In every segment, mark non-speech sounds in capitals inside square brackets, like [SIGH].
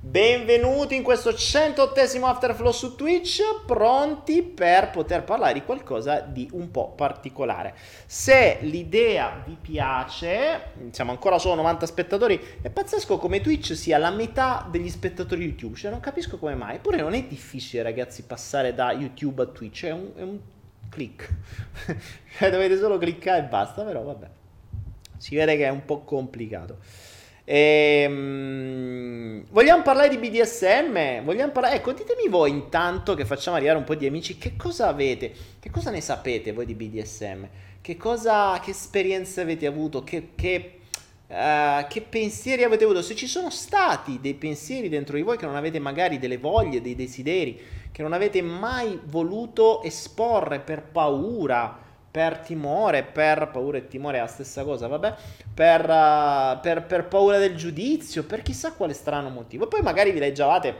Benvenuti in questo 108esimo Afterflow su Twitch, pronti per poter parlare di qualcosa di un po' particolare. Se l'idea vi piace, siamo ancora solo 90 spettatori, è pazzesco come Twitch sia la metà degli spettatori YouTube, cioè non capisco come mai, eppure non è difficile ragazzi passare da YouTube a Twitch, è un, è un click, [LAUGHS] dovete solo cliccare e basta, però vabbè, si vede che è un po' complicato. Ehm, vogliamo parlare di BDSM? Vogliamo parlare... Ecco, ditemi voi intanto che facciamo arrivare un po' di amici, che cosa avete? Che cosa ne sapete voi di BDSM? Che cosa, che esperienze avete avuto? Che, che, eh, che pensieri avete avuto? Se ci sono stati dei pensieri dentro di voi che non avete magari delle voglie, dei desideri, che non avete mai voluto esporre per paura, per timore, per paura e timore è la stessa cosa, vabbè, per, uh, per, per paura del giudizio, per chissà quale strano motivo. Poi magari vi leggevate,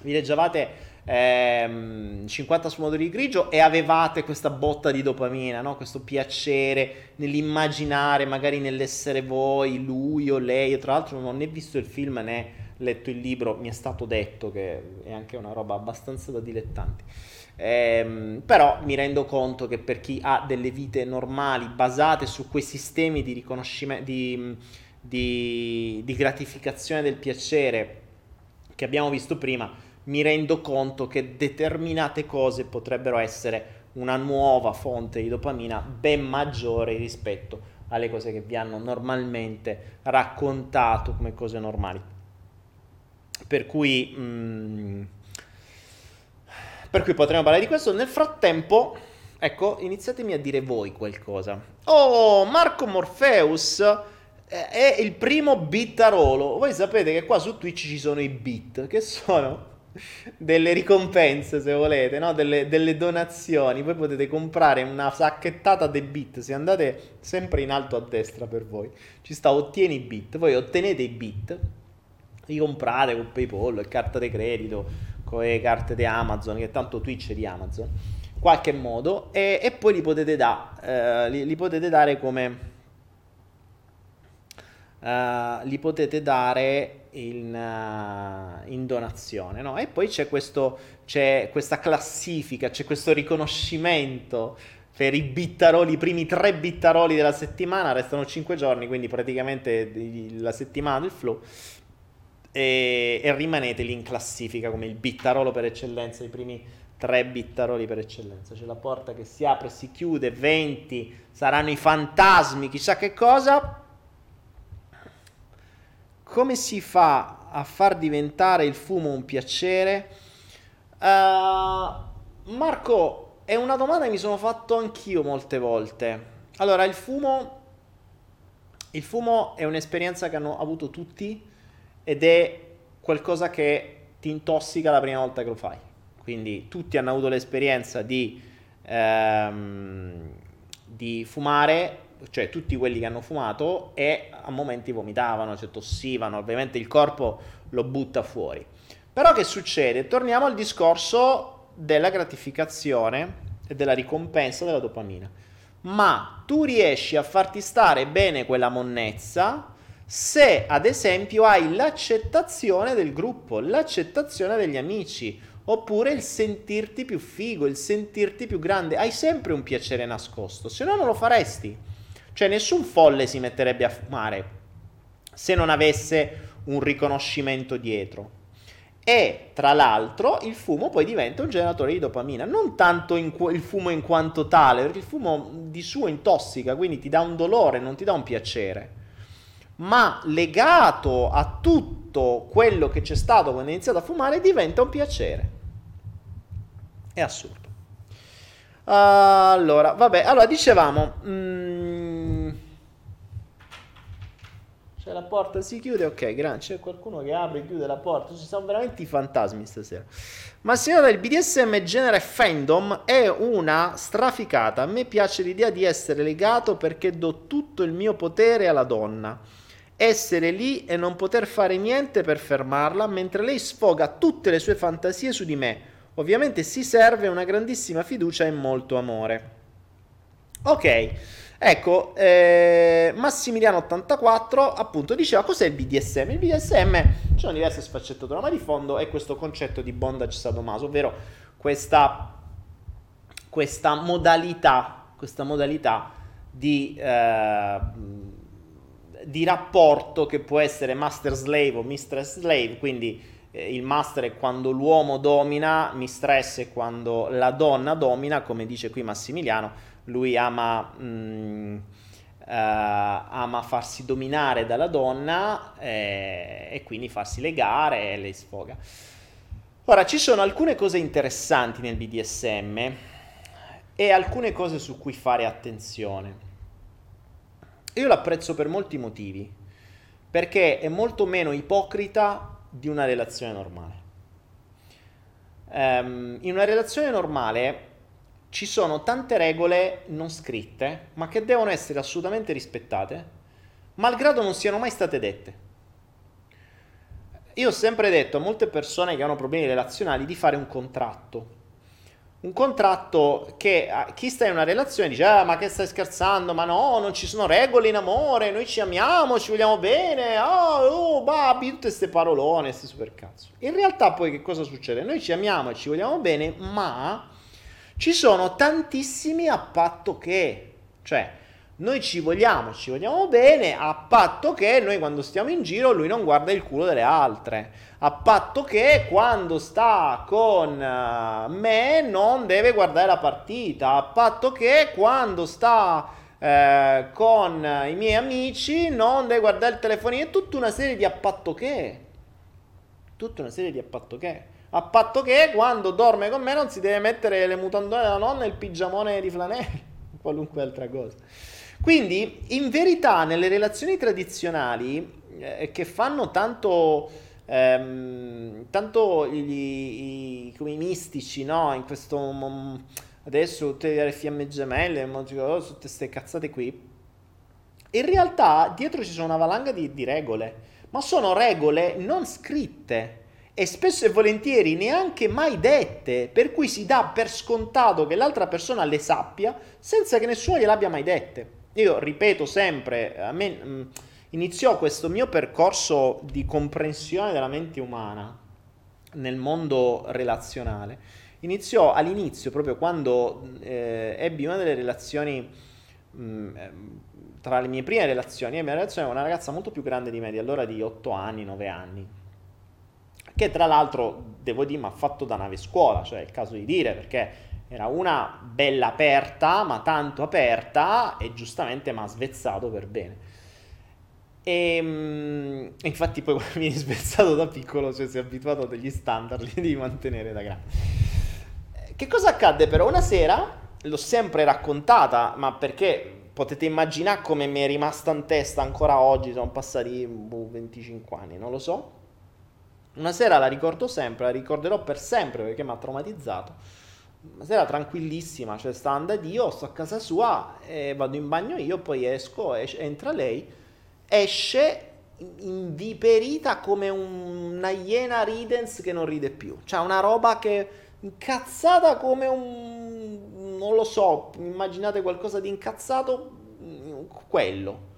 vi leggevate ehm, 50 sfumature di grigio e avevate questa botta di dopamina, no? questo piacere nell'immaginare, magari nell'essere voi, lui o lei. Io tra l'altro non ho né visto il film né letto il libro, mi è stato detto che è anche una roba abbastanza da dilettanti. Ehm, però mi rendo conto che per chi ha delle vite normali basate su quei sistemi di riconoscimento, di, di, di gratificazione del piacere che abbiamo visto prima, mi rendo conto che determinate cose potrebbero essere una nuova fonte di dopamina ben maggiore rispetto alle cose che vi hanno normalmente raccontato come cose normali. per cui... Mm, per cui potremo parlare di questo. Nel frattempo, ecco, iniziatemi a dire voi qualcosa. Oh, Marco Morpheus è il primo bittarolo. Voi sapete che qua su Twitch ci sono i bit, che sono delle ricompense, se volete, no? delle, delle, donazioni. Voi potete comprare una sacchettata dei bit. Se andate sempre in alto a destra per voi, ci sta ottieni bit. Voi ottenete i bit, li comprate con PayPal, e carta di credito, con le carte di Amazon, che tanto Twitch è di Amazon, qualche modo, e, e poi li potete, da, eh, li, li potete dare come uh, li potete dare in, uh, in donazione. No? E poi c'è, questo, c'è questa classifica, c'è questo riconoscimento per i bittaroli, i primi tre bittaroli della settimana, restano 5 giorni, quindi praticamente la settimana del flow. E, e, rimanete lì in classifica come il bittarolo per eccellenza, i primi tre bittaroli per eccellenza. C'è la porta che si apre si chiude, 20, saranno i fantasmi, chissà che cosa come si fa a far diventare il fumo un piacere? Uh, Marco, è una domanda che mi sono fatto anch'io molte volte. Allora, il fumo, il fumo è un'esperienza che hanno avuto tutti ed è qualcosa che ti intossica la prima volta che lo fai. Quindi tutti hanno avuto l'esperienza di, ehm, di fumare cioè tutti quelli che hanno fumato e a momenti vomitavano, cioè tossivano, ovviamente il corpo lo butta fuori. Però che succede? Torniamo al discorso della gratificazione e della ricompensa della dopamina. Ma tu riesci a farti stare bene quella monnezza se ad esempio hai l'accettazione del gruppo, l'accettazione degli amici, oppure il sentirti più figo, il sentirti più grande. Hai sempre un piacere nascosto, se no non lo faresti. Cioè nessun folle si metterebbe a fumare se non avesse un riconoscimento dietro. E tra l'altro il fumo poi diventa un generatore di dopamina, non tanto qu- il fumo in quanto tale, perché il fumo di suo intossica, quindi ti dà un dolore, non ti dà un piacere, ma legato a tutto quello che c'è stato quando hai iniziato a fumare diventa un piacere. È assurdo. Allora, vabbè, allora dicevamo... Mm, c'è la porta, si chiude, ok, grazie. C'è qualcuno che apre e chiude la porta. Ci sono veramente i fantasmi stasera. Ma signora, il BDSM genere fandom è una straficata. A me piace l'idea di essere legato perché do tutto il mio potere alla donna. Essere lì e non poter fare niente per fermarla, mentre lei sfoga tutte le sue fantasie su di me Ovviamente si serve una grandissima fiducia e molto amore. Ok, ecco, eh, Massimiliano84 appunto diceva cos'è il BDSM? Il BDSM, ci sono diverse sfaccettature, ma di fondo è questo concetto di bondage sadomaso, ovvero questa, questa modalità, questa modalità di, eh, di rapporto che può essere master slave o mistress slave, quindi eh, il master è quando l'uomo domina, mistress è quando la donna domina, come dice qui Massimiliano, lui ama, mh, mm, uh, ama farsi dominare dalla donna eh, e quindi farsi legare e le sfoga. Ora, ci sono alcune cose interessanti nel BDSM e alcune cose su cui fare attenzione. Io l'apprezzo per molti motivi, perché è molto meno ipocrita di una relazione normale. Um, in una relazione normale ci sono tante regole non scritte, ma che devono essere assolutamente rispettate, malgrado non siano mai state dette. Io ho sempre detto a molte persone che hanno problemi relazionali di fare un contratto un contratto che chi sta in una relazione dice ah, ma che stai scherzando? Ma no non ci sono regole in amore noi ci amiamo ci vogliamo bene oh, oh babi tutte queste parolone queste super cazzo in realtà poi che cosa succede? Noi ci amiamo e ci vogliamo bene ma ci sono tantissimi a patto che cioè noi ci vogliamo, ci vogliamo bene, a patto che noi quando stiamo in giro lui non guarda il culo delle altre, a patto che quando sta con eh, me non deve guardare la partita, a patto che quando sta eh, con i miei amici non deve guardare il telefonino, è tutta una serie di a patto che. Tutta una serie di a patto che. A patto che quando dorme con me non si deve mettere le mutandone della nonna e il pigiamone di flanelli, [LAUGHS] qualunque altra cosa. Quindi, in verità, nelle relazioni tradizionali eh, che fanno tanto, ehm, tanto gli, i, come i mistici, no? In questo um, adesso tutte le fiamme gemelle, tutte queste cazzate qui. In realtà dietro ci sono una valanga di, di regole, ma sono regole non scritte e spesso e volentieri neanche mai dette, per cui si dà per scontato che l'altra persona le sappia senza che nessuno gliel'abbia mai dette. Io ripeto sempre, a me mh, mm, iniziò questo mio percorso di comprensione della mente umana nel mondo relazionale. Iniziò all'inizio, proprio quando eh, ebbi una delle relazioni mh, mm, tra le mie prime relazioni, la mia relazione con una ragazza molto più grande di me, di allora di 8 anni, 9 anni che tra l'altro, devo dire, mi ha fatto da nave scuola, cioè è il caso di dire, perché era una bella aperta, ma tanto aperta, e giustamente mi ha svezzato per bene. E um, infatti poi quando [LAUGHS] vieni svezzato da piccolo, cioè sei abituato a degli standard, [LAUGHS] li devi mantenere da grande. Che cosa accadde però? Una sera, l'ho sempre raccontata, ma perché potete immaginare come mi è rimasta in testa ancora oggi, sono passati boh, 25 anni, non lo so una sera la ricordo sempre, la ricorderò per sempre perché mi ha traumatizzato. Una sera tranquillissima, cioè sta andando io, sto a casa sua, e vado in bagno io, poi esco, esce, entra lei, esce inviperita come una iena ridens che non ride più. Cioè una roba che incazzata come un... non lo so, immaginate qualcosa di incazzato, quello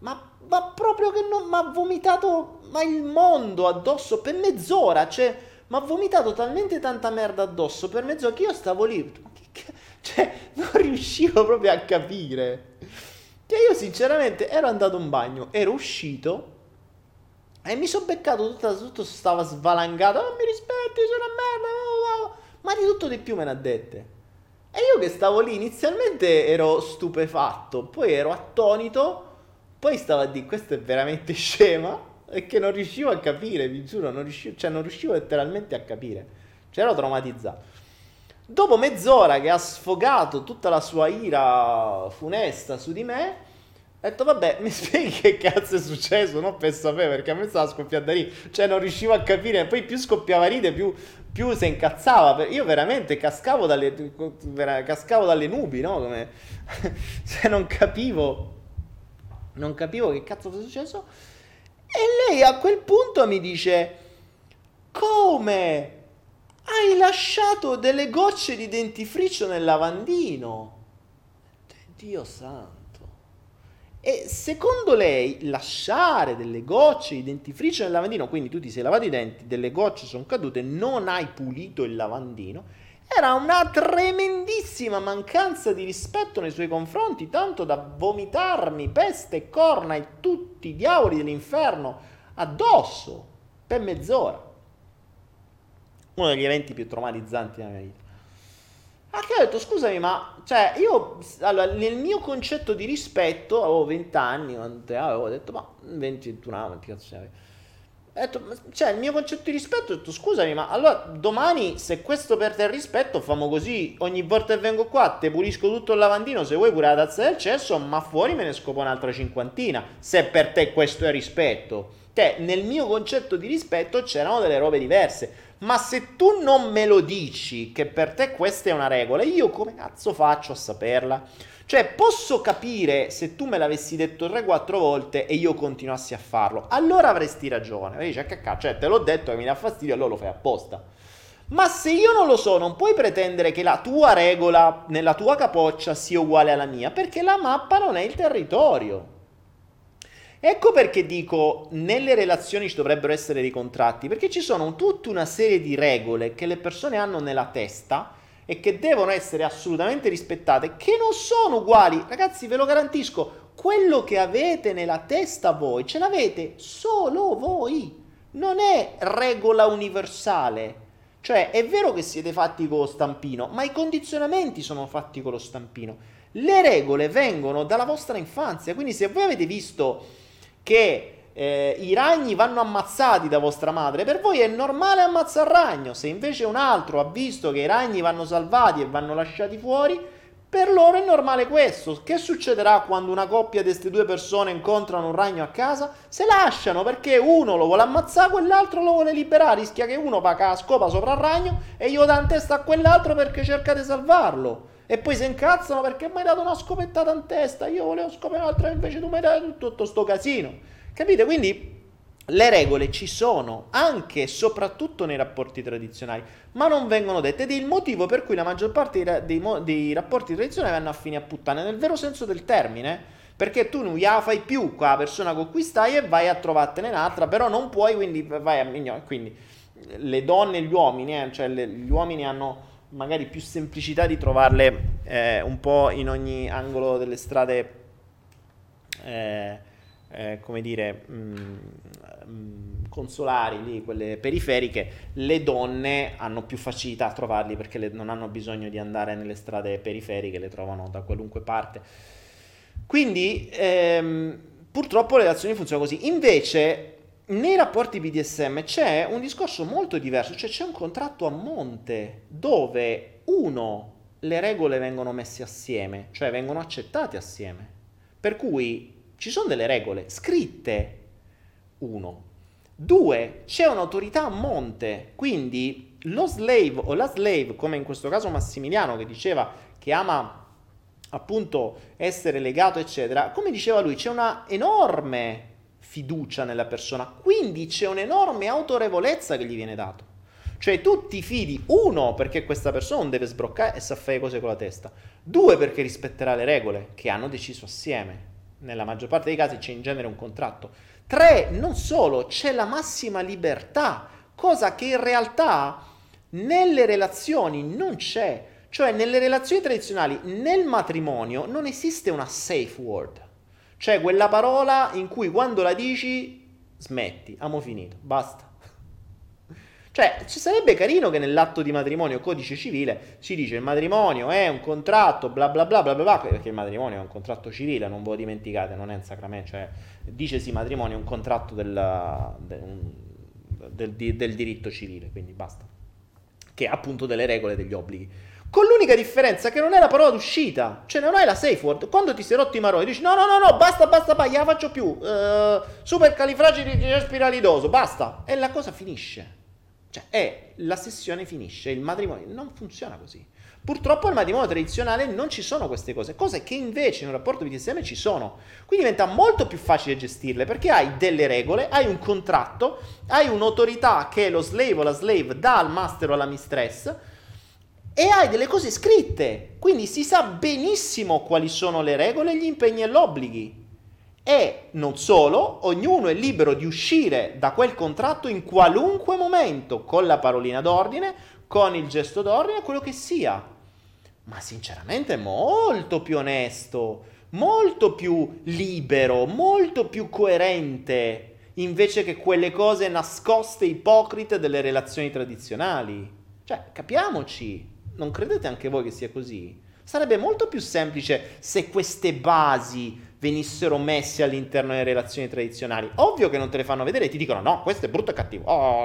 ma, ma proprio che non mi ha vomitato ma il mondo addosso per mezz'ora, cioè mi ha vomitato talmente tanta merda addosso per mezz'ora che io stavo lì, cioè [LAUGHS] non riuscivo proprio a capire. Cioè io sinceramente ero andato in bagno, ero uscito e mi sono beccato tutta, tutto stava svalangato, non mi rispetti, sono una merda, ma di tutto di più me ne ha dette. E io che stavo lì inizialmente ero stupefatto, poi ero attonito poi stavo a dire, questo è veramente [LAUGHS] scema, e che non riuscivo a capire, vi giuro, non riuscivo, cioè non riuscivo letteralmente a capire. Cioè ero traumatizzato. Dopo mezz'ora che ha sfogato tutta la sua ira funesta su di me, ho detto, vabbè, mi spieghi che cazzo è successo? Non per sapere, perché a me stava scoppiando da lì. Cioè, non riuscivo a capire. Poi più scoppiava a ride, più, più si incazzava. Io veramente cascavo dalle, cascavo dalle nubi, no? Come... [LAUGHS] cioè, non capivo non capivo che cazzo fosse successo. E lei a quel punto mi dice: Come? Hai lasciato delle gocce di dentifricio nel lavandino? Dio santo. E secondo lei lasciare delle gocce di dentifricio nel lavandino, quindi tu ti sei lavato i denti, delle gocce sono cadute, non hai pulito il lavandino, era una tremendissima mancanza di rispetto nei suoi confronti, tanto da vomitarmi peste corna e tutti i diavoli dell'inferno addosso per mezz'ora. Uno degli eventi più traumatizzanti della mia vita. Ah, che ho detto, scusami, ma cioè io allora, nel mio concetto di rispetto avevo 20 anni, avevo detto, ma 20, 21 anni, che cazzo sei? Detto, cioè, il mio concetto di rispetto, ho detto, scusami, ma allora domani, se questo per te è rispetto, famo così, ogni volta che vengo qua, te pulisco tutto il lavandino, se vuoi pure la tazza del cesso, ma fuori me ne scopo un'altra cinquantina, se per te questo è rispetto. Cioè, nel mio concetto di rispetto c'erano delle robe diverse. Ma se tu non me lo dici che per te questa è una regola, io come cazzo faccio a saperla? Cioè, posso capire se tu me l'avessi detto 3-4 volte e io continuassi a farlo. Allora avresti ragione. Dice, che cazzo, cioè, te l'ho detto che mi dà fastidio, allora lo fai apposta. Ma se io non lo so, non puoi pretendere che la tua regola nella tua capoccia sia uguale alla mia, perché la mappa non è il territorio. Ecco perché dico, nelle relazioni ci dovrebbero essere dei contratti, perché ci sono tutta una serie di regole che le persone hanno nella testa e che devono essere assolutamente rispettate, che non sono uguali. Ragazzi, ve lo garantisco, quello che avete nella testa voi, ce l'avete solo voi. Non è regola universale. Cioè, è vero che siete fatti con lo stampino, ma i condizionamenti sono fatti con lo stampino. Le regole vengono dalla vostra infanzia, quindi se voi avete visto che eh, i ragni vanno ammazzati da vostra madre, per voi è normale ammazzare il ragno. Se invece un altro ha visto che i ragni vanno salvati e vanno lasciati fuori, per loro è normale questo. Che succederà quando una coppia di queste due persone incontrano un ragno a casa? Se lasciano perché uno lo vuole ammazzare, quell'altro lo vuole liberare. Rischia che uno paga la scopa sopra il ragno e io do in testa a quell'altro perché cerca di salvarlo. E poi si incazzano perché mi hai dato una scopettata in testa. Io volevo scopare un'altra, invece tu mi hai dato tutto, tutto sto casino. Capite? Quindi le regole ci sono anche e soprattutto nei rapporti tradizionali, ma non vengono dette ed è il motivo per cui la maggior parte dei, dei, dei rapporti tradizionali vanno a fine a puttane, nel vero senso del termine, perché tu non gliela fai più con la persona con cui stai e vai a trovartene un'altra, però non puoi, quindi vai a migliorare. Quindi le donne e gli uomini, eh, cioè le, gli uomini hanno magari più semplicità di trovarle eh, un po' in ogni angolo delle strade. Eh, eh, come dire, mh, mm, mh, mm, consolari, lì, quelle periferiche, le donne hanno più facilità a trovarli perché le, non hanno bisogno di andare nelle strade periferiche, le trovano da qualunque parte. Quindi ehm, purtroppo le relazioni funzionano così. Invece nei rapporti BDSM c'è un discorso molto diverso, cioè c'è un contratto a monte dove uno, le regole vengono messe assieme, cioè vengono accettate assieme. Per cui ci sono delle regole scritte. Uno. Due, c'è un'autorità a monte, quindi lo slave o la slave, come in questo caso Massimiliano che diceva che ama appunto essere legato, eccetera, come diceva lui, c'è una enorme fiducia nella persona, quindi c'è un'enorme autorevolezza che gli viene dato. Cioè tu ti fidi, uno, perché questa persona non deve sbroccare e sa fare cose con la testa, due, perché rispetterà le regole che hanno deciso assieme nella maggior parte dei casi c'è in genere un contratto. Tre, non solo, c'è la massima libertà, cosa che in realtà nelle relazioni non c'è. Cioè nelle relazioni tradizionali, nel matrimonio, non esiste una safe word. Cioè quella parola in cui quando la dici smetti, amo finito, basta. [LAUGHS] Cioè, ci sarebbe carino che nell'atto di matrimonio, codice civile, si dice il matrimonio è un contratto, bla bla bla bla bla, perché il matrimonio è un contratto civile, non ve lo dimenticate, non è un sacramento, cioè dicesi matrimonio è un contratto del, del, del, del diritto civile, quindi basta. Che ha appunto delle regole, degli obblighi. Con l'unica differenza che non è la parola d'uscita, cioè non è la safe word. Quando ti sei rotto i maroni, dici no, no, no, no, basta, basta, basta, la faccio più. Uh, super califragili spiralidoso, basta. E la cosa finisce. Cioè, è la sessione finisce, il matrimonio non funziona così. Purtroppo nel matrimonio tradizionale non ci sono queste cose, cose che invece in un rapporto BDSM ci sono. Quindi diventa molto più facile gestirle perché hai delle regole, hai un contratto, hai un'autorità che lo slave o la slave dà al master o alla mistress e hai delle cose scritte. Quindi si sa benissimo quali sono le regole, gli impegni e gli obblighi. E non solo, ognuno è libero di uscire da quel contratto in qualunque momento, con la parolina d'ordine, con il gesto d'ordine, quello che sia. Ma sinceramente è molto più onesto, molto più libero, molto più coerente, invece che quelle cose nascoste, ipocrite delle relazioni tradizionali. Cioè, capiamoci, non credete anche voi che sia così? Sarebbe molto più semplice se queste basi venissero messi all'interno delle relazioni tradizionali. Ovvio che non te le fanno vedere e ti dicono no, questo è brutto e cattivo, oh,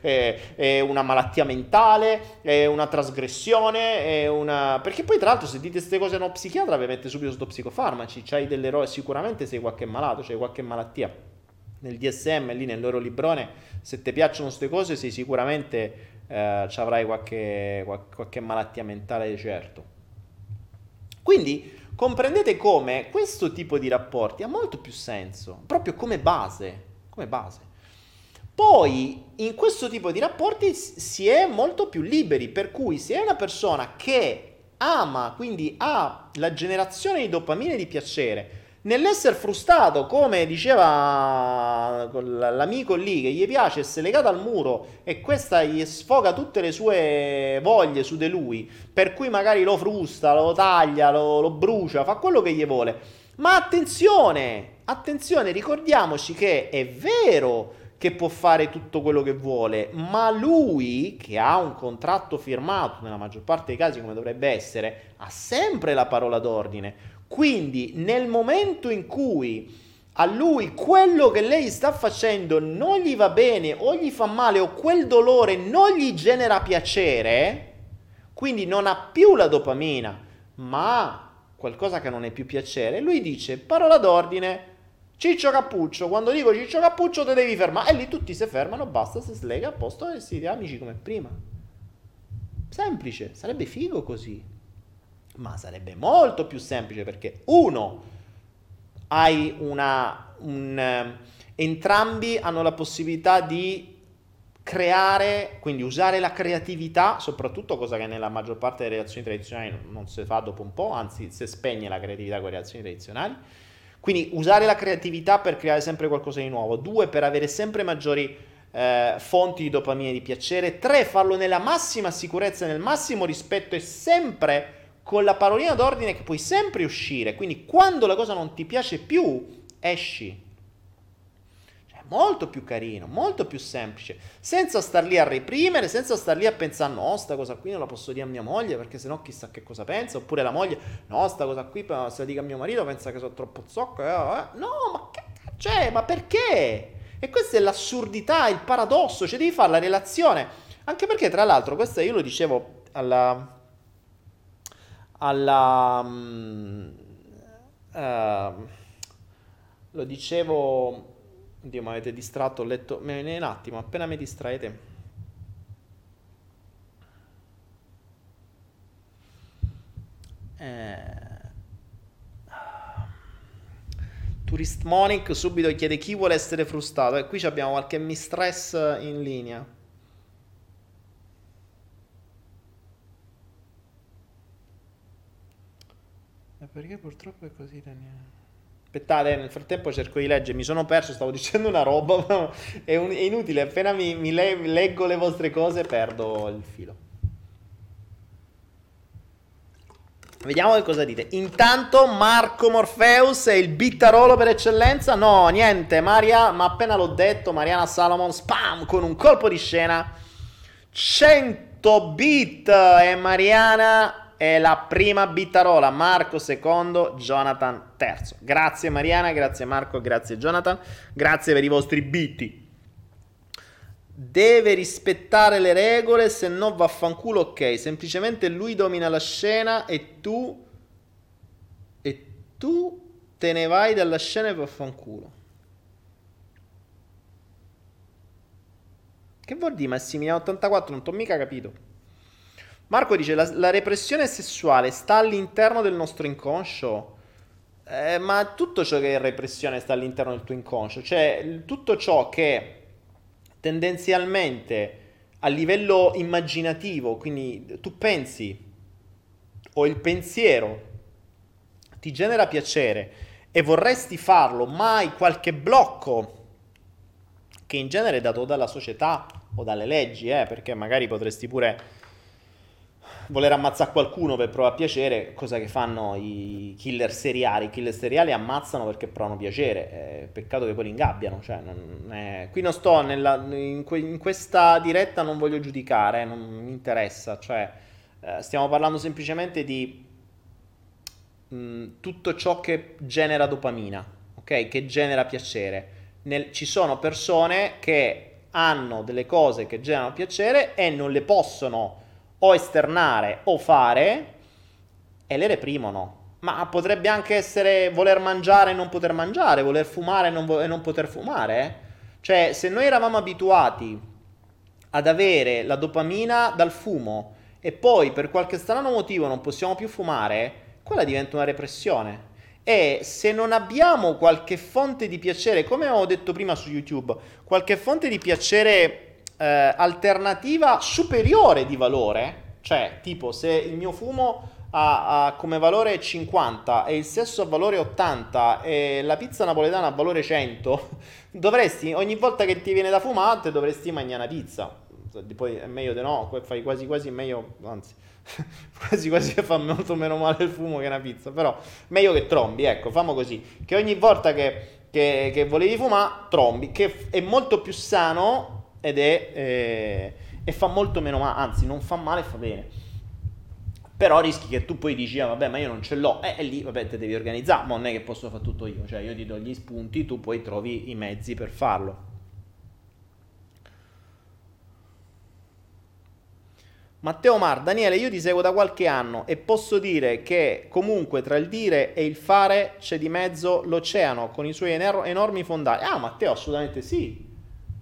è, è, una malattia mentale, è una trasgressione, è una... Perché poi tra l'altro se dite queste cose a uno psichiatra vi mette subito sotto psicofarmaci, c'hai delle robe, sicuramente sei qualche malato, c'hai qualche malattia. Nel DSM, lì nel loro librone, se ti piacciono queste cose sei sicuramente eh, avrai qualche, qualche malattia mentale certo. Quindi comprendete come questo tipo di rapporti ha molto più senso, proprio come base, come base. Poi in questo tipo di rapporti si è molto più liberi, per cui se è una persona che ama, quindi ha la generazione di dopamina e di piacere, Nell'essere frustrato, come diceva l'amico lì, che gli piace essere legato al muro e questa gli sfoga tutte le sue voglie su di lui, per cui magari lo frusta, lo taglia, lo, lo brucia, fa quello che gli vuole. Ma attenzione, attenzione, ricordiamoci che è vero che può fare tutto quello che vuole, ma lui, che ha un contratto firmato, nella maggior parte dei casi come dovrebbe essere, ha sempre la parola d'ordine. Quindi nel momento in cui a lui quello che lei sta facendo non gli va bene o gli fa male o quel dolore non gli genera piacere, quindi non ha più la dopamina, ma qualcosa che non è più piacere, lui dice parola d'ordine, Ciccio Cappuccio, quando dico Ciccio Cappuccio te devi fermare e lì tutti si fermano, basta, si slega a posto e si amici come prima. Semplice, sarebbe figo così, ma sarebbe molto più semplice perché uno hai una... Un, eh, entrambi hanno la possibilità di creare, quindi usare la creatività, soprattutto cosa che nella maggior parte delle relazioni tradizionali non si fa dopo un po', anzi si spegne la creatività con le relazioni tradizionali. Quindi usare la creatività per creare sempre qualcosa di nuovo. Due, per avere sempre maggiori eh, fonti di dopamina e di piacere. Tre, farlo nella massima sicurezza, nel massimo rispetto e sempre con la parolina d'ordine che puoi sempre uscire, quindi quando la cosa non ti piace più, esci. Cioè, molto più carino, molto più semplice, senza star lì a reprimere, senza star lì a pensare no, sta cosa qui non la posso dire a mia moglie perché sennò chissà che cosa pensa, oppure la moglie, no, sta cosa qui se la dica a mio marito pensa che sono troppo zocco, eh, eh. no, ma che c'è, ma perché? E questa è l'assurdità, il paradosso, cioè devi fare la relazione, anche perché tra l'altro, questo io lo dicevo alla alla... Uh, lo dicevo... Dio, mi avete distratto, ho letto... Un attimo, appena mi distraete... Eh... Monic subito chiede chi vuole essere frustrato. E qui abbiamo qualche mistress in linea. Perché purtroppo è così, Daniele? Aspettate, nel frattempo cerco di leggere, mi sono perso, stavo [LAUGHS] dicendo una roba, è, un, è, inutile, appena mi, mi le, leggo le vostre cose perdo il filo. Vediamo che cosa dite. Intanto Marco Morpheus è il bittarolo per eccellenza? No, niente, Maria, ma appena l'ho detto, Mariana Salomon, spam, con un colpo di scena. 100 bit e Mariana è la prima bittarola, Marco secondo, Jonathan terzo. Grazie Mariana, grazie Marco, grazie Jonathan, grazie per i vostri bitti. Deve rispettare le regole, se no vaffanculo ok, semplicemente lui domina la scena e tu... e tu te ne vai dalla scena e vaffanculo. Che vuol dire Massimiliano 84? Non t'ho mica capito. Marco dice la, la repressione sessuale sta all'interno del nostro inconscio. Eh, ma tutto ciò che è repressione sta all'interno del tuo inconscio, cioè tutto ciò che tendenzialmente a livello immaginativo, quindi tu pensi o il pensiero ti genera piacere e vorresti farlo, ma hai qualche blocco che in genere è dato dalla società o dalle leggi, eh, perché magari potresti pure voler ammazzare qualcuno per provare piacere, cosa che fanno i killer seriali. I killer seriali ammazzano perché provano piacere. Eh, peccato che poi li ingabbiano. Cioè, non è... Qui non sto nella, in, que, in, questa diretta, non voglio giudicare, non mi interessa. Cioè, eh, stiamo parlando semplicemente di mh, mm, tutto ciò che genera dopamina, ok? Che genera piacere. Nel, ci sono persone che hanno delle cose che generano piacere e non le possono o esternare o fare e le reprimono. Ma potrebbe anche essere voler mangiare e non poter mangiare, voler fumare e non, vo- e non poter fumare. Cioè, se noi eravamo abituati ad avere la dopamina dal fumo e poi per qualche strano motivo non possiamo più fumare, quella diventa una repressione. E se non abbiamo qualche fonte di piacere, come ho detto prima su YouTube, qualche fonte di piacere eh, alternativa superiore di valore, cioè tipo se il mio fumo ha, ha, come valore 50 e il sesso ha valore 80 e la pizza napoletana ha valore 100, [LAUGHS] dovresti ogni volta che ti viene da fumare dovresti mangiare una pizza. Poi è meglio di no, fai quasi quasi meglio, anzi, [LAUGHS] quasi quasi fa molto meno male il fumo che una pizza, però meglio che trombi, ecco, famo così, che ogni volta che, che, che volevi fumare trombi, che è molto più sano ed è... Eh, e fa molto meno male, anzi non fa male, fa bene. Però rischi che tu poi dici, ah, vabbè, ma io non ce l'ho, eh, e lì, vabbè, te devi organizzare, ma non è che posso fare tutto io, cioè io ti do gli spunti, tu poi trovi i mezzi per farlo. Matteo Mar, Daniele, io ti seguo da qualche anno e posso dire che comunque tra il dire e il fare c'è di mezzo l'oceano con i suoi enormi fondali. Ah, Matteo, assolutamente sì.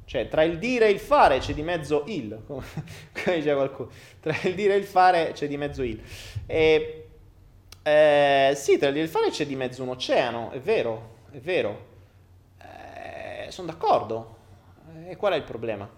Cioè, tra il dire e il fare c'è di mezzo il, [LAUGHS] come dice qualcuno. Tra il dire e il fare c'è di mezzo il. E, eh, sì, tra il dire e il fare c'è di mezzo un oceano, è vero, è vero. Eh, sono d'accordo. E qual è il problema?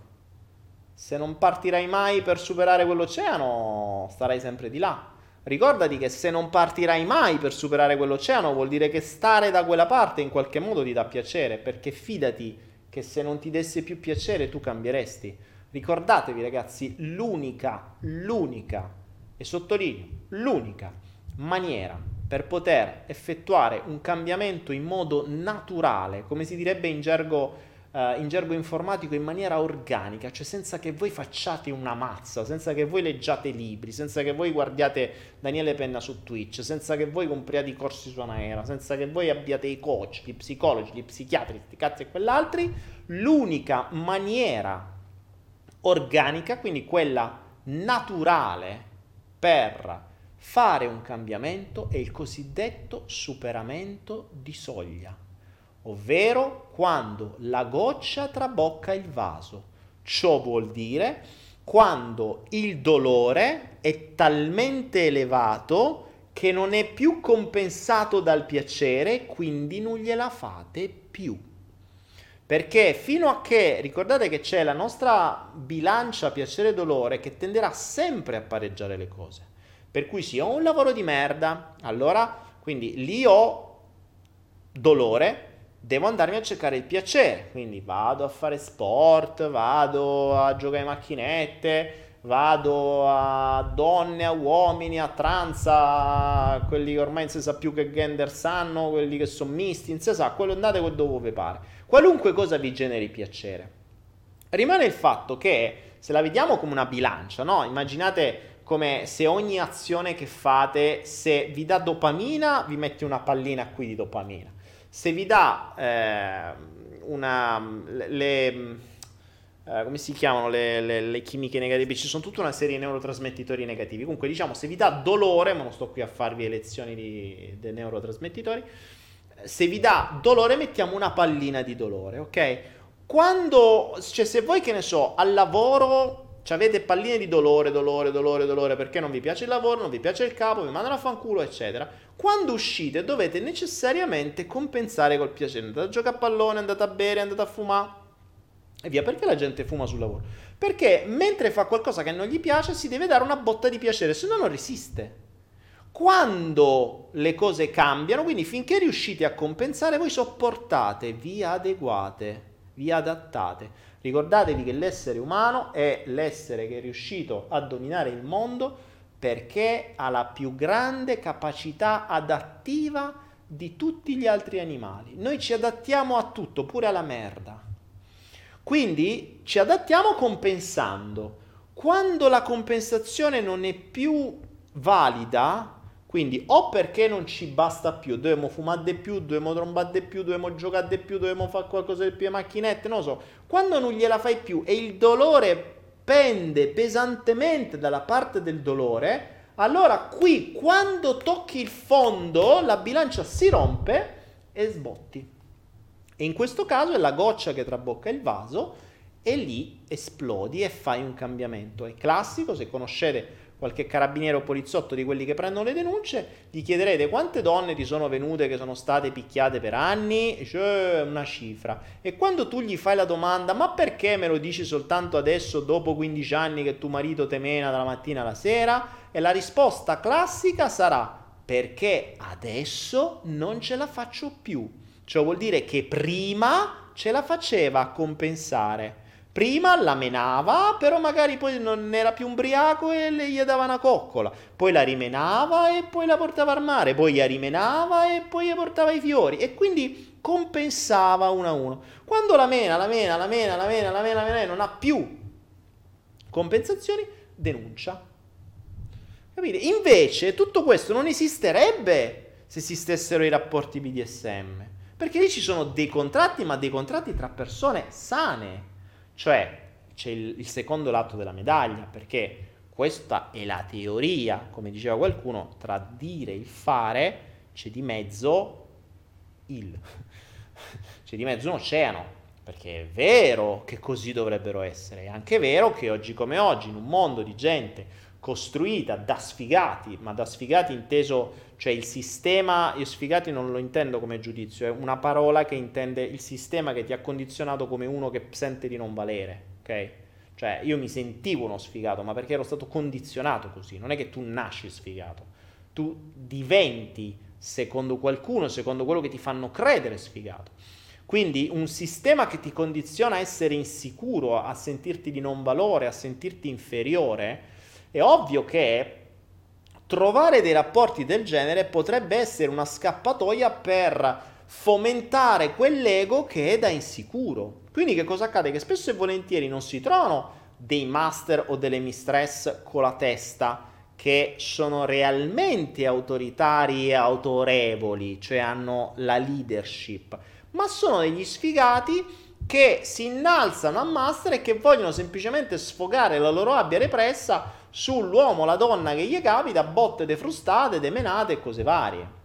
Se non partirai mai per superare quell'oceano, starai sempre di là. Ricordati che se non partirai mai per superare quell'oceano, vuol dire che stare da quella parte in qualche modo ti dà piacere, perché fidati che se non ti desse più piacere tu cambieresti. Ricordatevi ragazzi, l'unica, l'unica, e sottolineo, l'unica maniera per poter effettuare un cambiamento in modo naturale, come si direbbe in gergo, uh, in gergo informatico, in maniera organica, cioè senza che voi facciate una mazza, senza che voi leggiate libri, senza che voi guardiate Daniele Penna su Twitch, senza che voi compriate i corsi su Anaera, senza che voi abbiate i coach, gli psicologi, gli psichiatri, sti cazzi e quell'altri, l'unica maniera organica, quindi quella naturale per fare un cambiamento è il cosiddetto superamento di soglia, ovvero quando la goccia trabocca il vaso. Ciò vuol dire quando il dolore è talmente elevato che non è più compensato dal piacere, quindi non gliela fate più. Perché fino a che, ricordate che c'è la nostra bilancia piacere-dolore che tenderà sempre a pareggiare le cose. Per cui se ho un lavoro di merda, allora, quindi lì ho dolore, devo andarmi a cercare il piacere. Quindi vado a fare sport, vado a giocare macchinette, vado a donne, a uomini, a trans, a quelli che ormai non si sa più che gender sanno, quelli che sono misti, non si sa, quello andate dove vi pare. Qualunque cosa vi generi piacere. Rimane il fatto che se la vediamo come una bilancia, no? Immaginate come se ogni azione che fate, se vi dà dopamina, vi metti una pallina qui di dopamina. Se vi dà eh, una... le eh, come si chiamano le, le, le, chimiche negative? Ci sono tutta una serie di neurotrasmettitori negativi. Comunque, diciamo, se vi dà dolore, ma non sto qui a farvi le lezioni di, dei neurotrasmettitori, se vi dà dolore, mettiamo una pallina di dolore, ok? Quando, cioè, se voi che ne so, al lavoro avete palline di dolore, dolore, dolore, dolore, perché non vi piace il lavoro, non vi piace il capo, vi mandano a fanculo, eccetera. Quando uscite dovete necessariamente compensare col piacere. Andate a giocare a pallone, andate a bere, andate a fumare e via. Perché la gente fuma sul lavoro? Perché mentre fa qualcosa che non gli piace si deve dare una botta di piacere, se no non resiste. Quando le cose cambiano, quindi finché riuscite a compensare, voi sopportate, vi adeguate, vi adattate. Ricordatevi che l'essere umano è l'essere che è riuscito a dominare il mondo perché ha la più grande capacità adattiva di tutti gli altri animali. Noi ci adattiamo a tutto, pure alla merda. Quindi ci adattiamo compensando. Quando la compensazione non è più valida, quindi o perché non ci basta più, dobbiamo fumare di più, dobbiamo trombare di più, dobbiamo giocare di più, dobbiamo fare qualcosa di più a macchinette, non lo so. Quando non gliela fai più e il dolore pende pesantemente dalla parte del dolore, allora qui quando tocchi il fondo la bilancia si rompe e sbotti. E in questo caso è la goccia che trabocca il vaso e lì esplodi e fai un cambiamento. È classico, se conoscete qualche carabiniere o poliziotto di quelli che prendono le denunce, gli chiederete quante donne ti sono venute che sono state picchiate per anni, cioè una cifra. E quando tu gli fai la domanda, ma perché me lo dici soltanto adesso, dopo 15 anni che tuo marito te mena dalla mattina alla sera? E la risposta classica sarà, perché adesso non ce la faccio più. Ciò vuol dire che prima ce la faceva a compensare. Prima la menava, però magari poi non era più ubriaco e le gli dava una coccola. Poi la rimenava e poi la portava al mare. Poi la rimenava e poi gli portava i fiori. E quindi compensava uno a uno. Quando la mena, la mena, la mena, la mena, la mena, la mena non ha più compensazioni, denuncia. Capite? Invece tutto questo non esisterebbe se esistessero i rapporti BDSM. Perché lì ci sono dei contratti, ma dei contratti tra persone sane. Cioè, c'è il, il secondo lato della medaglia, perché questa è la teoria, come diceva qualcuno, tra dire e il fare c'è di mezzo il. [LAUGHS] c'è di mezzo un oceano. Perché è vero che così dovrebbero essere, è anche vero che oggi come oggi, in un mondo di gente costruita da sfigati, ma da sfigati inteso, cioè il sistema, io sfigati non lo intendo come giudizio, è una parola che intende il sistema che ti ha condizionato come uno che sente di non valere, ok? Cioè io mi sentivo uno sfigato, ma perché ero stato condizionato così, non è che tu nasci sfigato, tu diventi secondo qualcuno, secondo quello che ti fanno credere sfigato. Quindi un sistema che ti condiziona a essere insicuro, a sentirti di non valore, a sentirti inferiore, è ovvio che trovare dei rapporti del genere potrebbe essere una scappatoia per fomentare quell'ego che è da insicuro. Quindi che cosa accade? Che spesso e volentieri non si trovano dei master o delle mistress con la testa che sono realmente autoritari e autorevoli, cioè hanno la leadership, ma sono degli sfigati che si innalzano a master e che vogliono semplicemente sfogare la loro abbia repressa sull'uomo la donna che gli capita, botte defrustate, demenate e cose varie.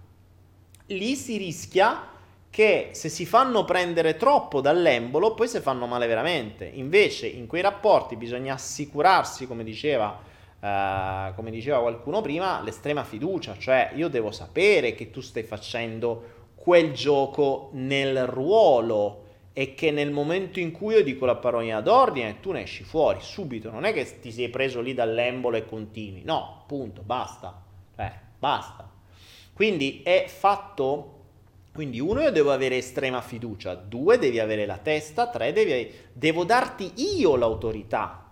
Lì si rischia che se si fanno prendere troppo dall'embolo, poi si fanno male veramente. Invece in quei rapporti bisogna assicurarsi, come diceva, uh, come diceva qualcuno prima, l'estrema fiducia, cioè io devo sapere che tu stai facendo quel gioco nel ruolo e che nel momento in cui io dico la parola d'ordine tu ne esci fuori subito, non è che ti sei preso lì dall'embolo e continui, no, punto, basta, eh, basta. Quindi è fatto, quindi uno io devo avere estrema fiducia, due devi avere la testa, tre devi, devo darti io l'autorità,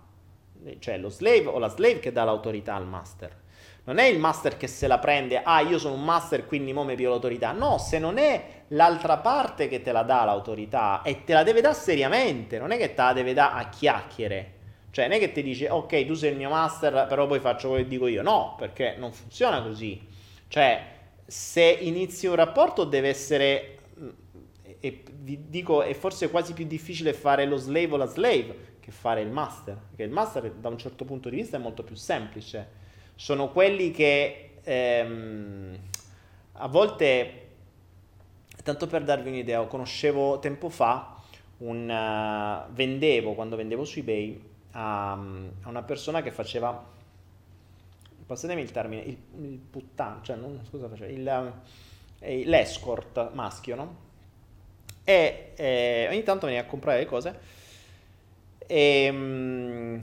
cioè lo slave o la slave che dà l'autorità al master. Non è il master che se la prende, ah io sono un master quindi mo mi pio l'autorità. No, se non è l'altra parte che te la dà l'autorità e te la deve dare seriamente, non è che te la deve dare a chiacchiere. Cioè non è che ti dice ok tu sei il mio master però poi faccio quello che dico io. No, perché non funziona così. Cioè se inizi un rapporto deve essere e vi dico, è forse quasi più difficile fare lo slave o la slave che fare il master, perché il master da un certo punto di vista è molto più semplice sono quelli che ehm, a volte, tanto per darvi un'idea, conoscevo tempo fa, un, uh, vendevo, quando vendevo su eBay, a, a, una persona che faceva, passatemi il termine, il, il puttano, cioè non, scusa, faceva, il, eh, l'escort maschio, no? E eh, ogni tanto veniva a comprare le cose e... Um,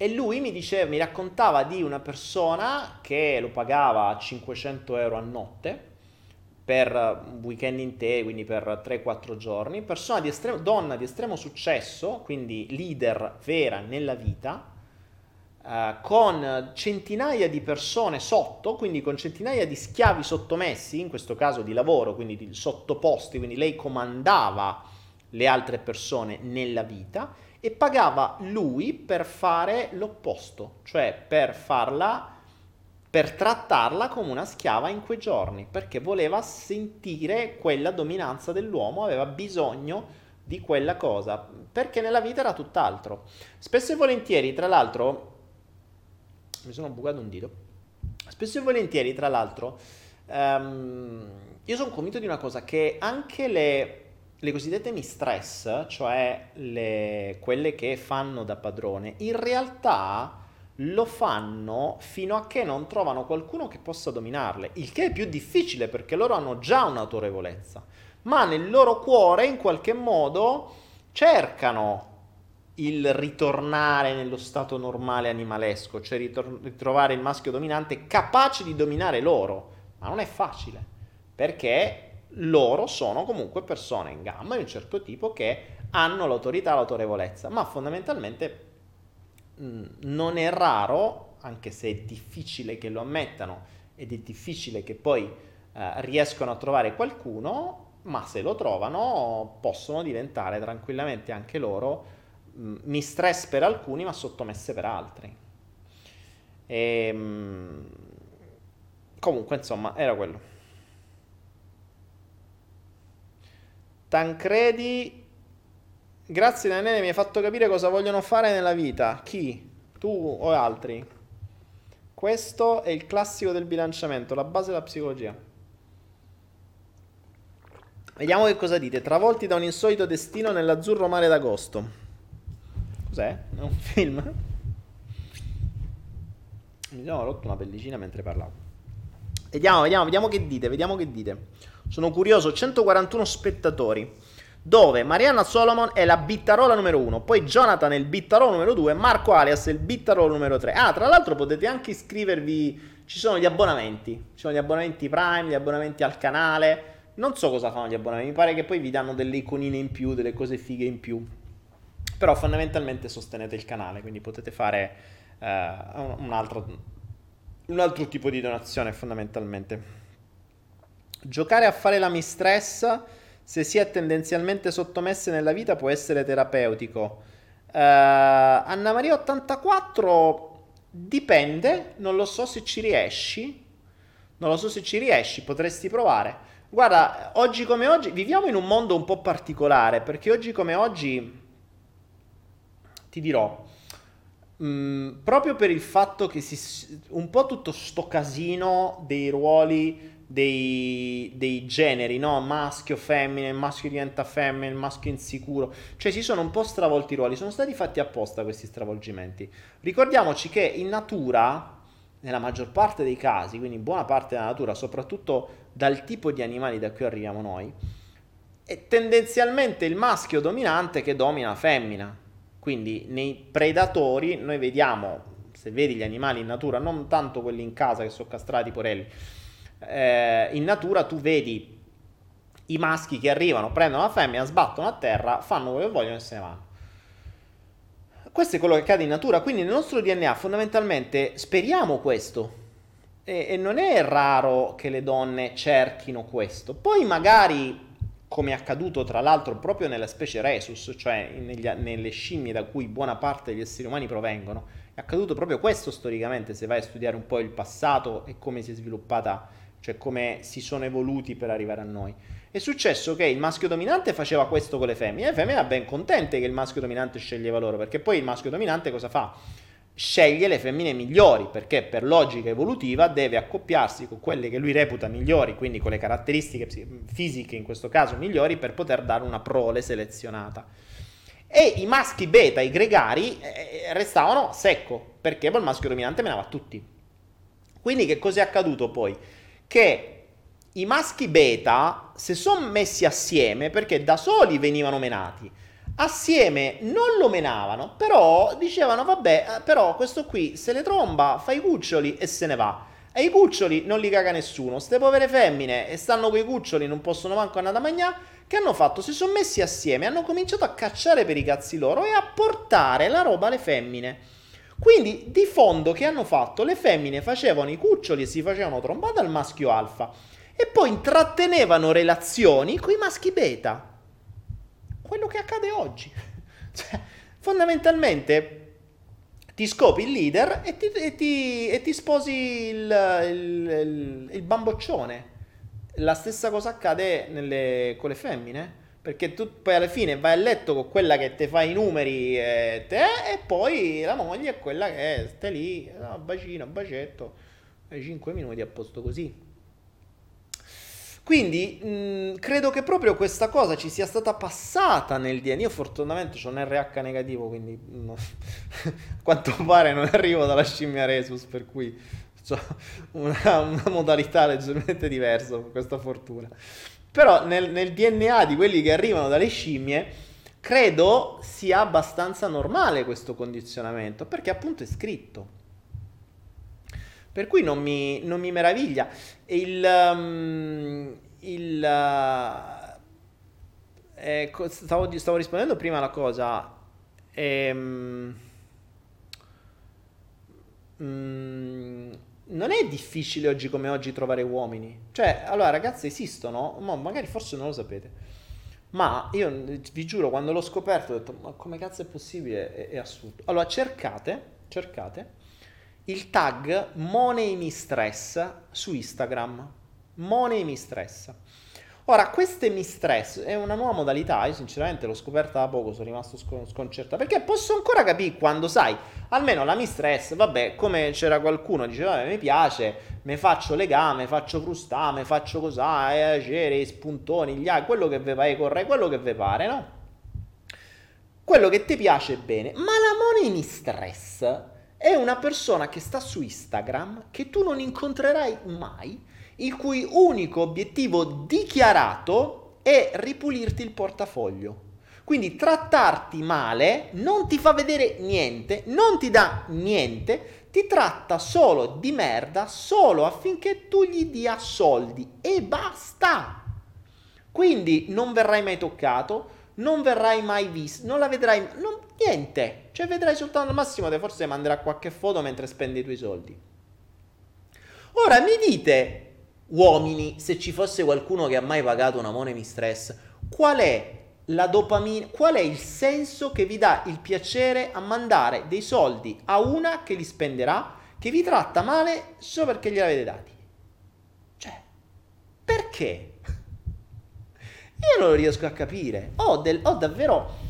e lui mi diceva, mi raccontava di una persona che lo pagava 500 euro a notte per un weekend intero, quindi per 3-4 giorni, persona di estremo, donna di estremo successo, quindi leader vera nella vita, eh, con centinaia di persone sotto, quindi con centinaia di schiavi sottomessi, in questo caso di lavoro, quindi di sottoposti, quindi lei comandava le altre persone nella vita e pagava lui per fare l'opposto, cioè per farla, per trattarla come una schiava in quei giorni, perché voleva sentire quella dominanza dell'uomo, aveva bisogno di quella cosa, perché nella vita era tutt'altro. Spesso e volentieri, tra l'altro, mi sono bucato un dito, spesso e volentieri, tra l'altro, um, io sono convinto di una cosa, che anche le le cosiddette mistress, cioè le, quelle che fanno da padrone, in realtà lo fanno fino a che non trovano qualcuno che possa dominarle, il che è più difficile perché loro hanno già un'autorevolezza, ma nel loro cuore in qualche modo cercano il ritornare nello stato normale animalesco, cioè ritor- ritrovare il maschio dominante capace di dominare loro, ma non è facile, perché loro sono comunque persone in gamma di un certo tipo che hanno l'autorità l'autorevolezza, ma fondamentalmente mm, non è raro, anche se è difficile che lo ammettano ed è difficile che poi eh, riescano a trovare qualcuno, ma se lo trovano possono diventare tranquillamente anche loro mh, mm, mistress per alcuni, ma sottomesse per altri. E, mm, comunque, insomma, era quello. Tancredi, grazie Daniele, mi hai fatto capire cosa vogliono fare nella vita. Chi? Tu o altri? Questo è il classico del bilanciamento, la base della psicologia. Vediamo che cosa dite. Travolti da un insolito destino nell'azzurro mare d'agosto. Cos'è? È un film? Mi sono rotto una pellicina mentre parlavo. Vediamo, vediamo, vediamo che dite, vediamo che dite. Sono curioso, 141 spettatori, dove Marianna Solomon è la bittarola numero 1, poi Jonathan è il bittarolo numero 2, Marco Alias è il bittarolo numero 3. Ah, tra l'altro potete anche iscrivervi, ci sono gli abbonamenti, ci sono gli abbonamenti Prime, gli abbonamenti al canale, non so cosa fanno gli abbonamenti, mi pare che poi vi danno delle iconine in più, delle cose fighe in più, però fondamentalmente sostenete il canale, quindi potete fare uh, un, altro, un altro tipo di donazione fondamentalmente. Giocare a fare la mistress, se si è tendenzialmente sottomesse nella vita, può essere terapeutico. Uh, Anna Maria 84 dipende, non lo so se ci riesci. Non lo so se ci riesci, potresti provare. Guarda, oggi come oggi viviamo in un mondo un po' particolare, perché oggi come oggi ti dirò, mh, mm, proprio per il fatto che si, un po' tutto sto casino dei ruoli dei, dei, generi, no? Maschio, femmine, il maschio diventa femmina, il maschio insicuro. Cioè si sono un po' stravolti i ruoli, sono stati fatti apposta questi stravolgimenti. Ricordiamoci che in natura, nella maggior parte dei casi, quindi in buona parte della natura, soprattutto dal tipo di animali da cui arriviamo noi, è tendenzialmente il maschio dominante che domina la femmina. Quindi nei predatori noi vediamo, se vedi gli animali in natura, non tanto quelli in casa che sono castrati, porelli, eh, in natura tu vedi i maschi che arrivano, prendono la femmina, sbattono a terra, fanno quello che vogliono e se ne vanno. Questo è quello che accade in natura, quindi nel nostro DNA fondamentalmente speriamo questo. E, e non è raro che le donne cerchino questo. Poi magari come è accaduto tra l'altro proprio nella specie Rhesus, cioè negli, nelle scimmie da cui buona parte degli esseri umani provengono, è accaduto proprio questo storicamente, se vai a studiare un po' il passato e come si è sviluppata cioè come si sono evoluti per arrivare a noi. È successo che il maschio dominante faceva questo con le femmine, e le femmine erano ben contente che il maschio dominante sceglieva loro, perché poi il maschio dominante cosa fa? Sceglie le femmine migliori, perché per logica evolutiva deve accoppiarsi con quelle che lui reputa migliori, quindi con le caratteristiche fisiche in questo caso migliori, per poter dare una prole selezionata. E i maschi beta, i gregari, eh, restavano secco, perché poi il maschio dominante menava tutti. Quindi che cosa è accaduto poi? Che i maschi beta, se sono messi assieme, perché da soli venivano menati, assieme non lo menavano, però dicevano vabbè, eh, però questo qui se le tromba, fa i cuccioli e se ne va. E i cuccioli non li caga nessuno. Ste povere femmine e stanno con i cuccioli, non possono manco andare a mangiare. Che hanno fatto? Si sono messi assieme, hanno cominciato a cacciare per i cazzi loro e a portare la roba alle femmine. Quindi di fondo che hanno fatto? Le femmine facevano i cuccioli e si facevano trombare al maschio alfa e poi intrattenevano relazioni con i maschi beta. Quello che accade oggi. [LAUGHS] Cioè, fondamentalmente ti scopi il leader e ti, e ti, e ti sposi il, il, il, il, bamboccione. La stessa cosa accade nelle, con le femmine. Perché tu poi alla fine vai a letto con quella che ti fa i numeri e, te, e poi la moglie è quella che stai lì, no, bacino, bacetto, ai 5 minuti a posto così. Quindi mh, credo che proprio questa cosa ci sia stata passata nel DNA. Io fortunatamente ho un RH negativo, quindi no, [LAUGHS] a quanto pare non arrivo dalla scimmia Resus, per cui ho una, una modalità leggermente diversa per questa fortuna. Però nel, nel DNA di quelli che arrivano dalle scimmie, credo sia abbastanza normale questo condizionamento, perché appunto è scritto. Per cui non mi, non mi meraviglia. Il, um, il, uh, eh, stavo, stavo, rispondendo prima alla cosa. Ehm, mm, non è difficile oggi come oggi trovare uomini. Cioè, allora, ragazze esistono, ma magari forse non lo sapete. Ma io vi giuro, quando l'ho scoperto ho detto, ma come cazzo è possibile? È, è assurdo. Allora, cercate, cercate il tag Money Mistress su Instagram. Money Mistress. Ora, queste mistress è una nuova modalità, io sinceramente l'ho scoperta da poco, sono rimasto sconcertato, perché posso ancora capire quando, sai, almeno la mistress, vabbè, come c'era qualcuno, diceva, vabbè, mi piace, mi faccio legame, faccio frustame, faccio cos'ha, eh, spuntoni, gli aghi, quello che vi pare, corre, quello che vi pare, no? Quello che ti piace bene, ma la money mistress è una persona che sta su Instagram, che tu non incontrerai mai, il cui unico obiettivo dichiarato è ripulirti il portafoglio. Quindi trattarti male non ti fa vedere niente, non ti dà niente, ti tratta solo di merda solo affinché tu gli dia soldi e basta. Quindi non verrai mai toccato, non verrai mai visto, non la vedrai, non, niente. Cioè vedrai soltanto al massimo, forse manderà qualche foto mentre spendi i tuoi soldi. Ora mi dite, uomini, se ci fosse qualcuno che ha mai pagato una money stress, qual è la dopamina, qual è il senso che vi dà il piacere a mandare dei soldi a una che li spenderà, che vi tratta male solo perché gliel'avete dati? Cioè, perché? [LAUGHS] Io non lo riesco a capire. Ho, del, ho davvero...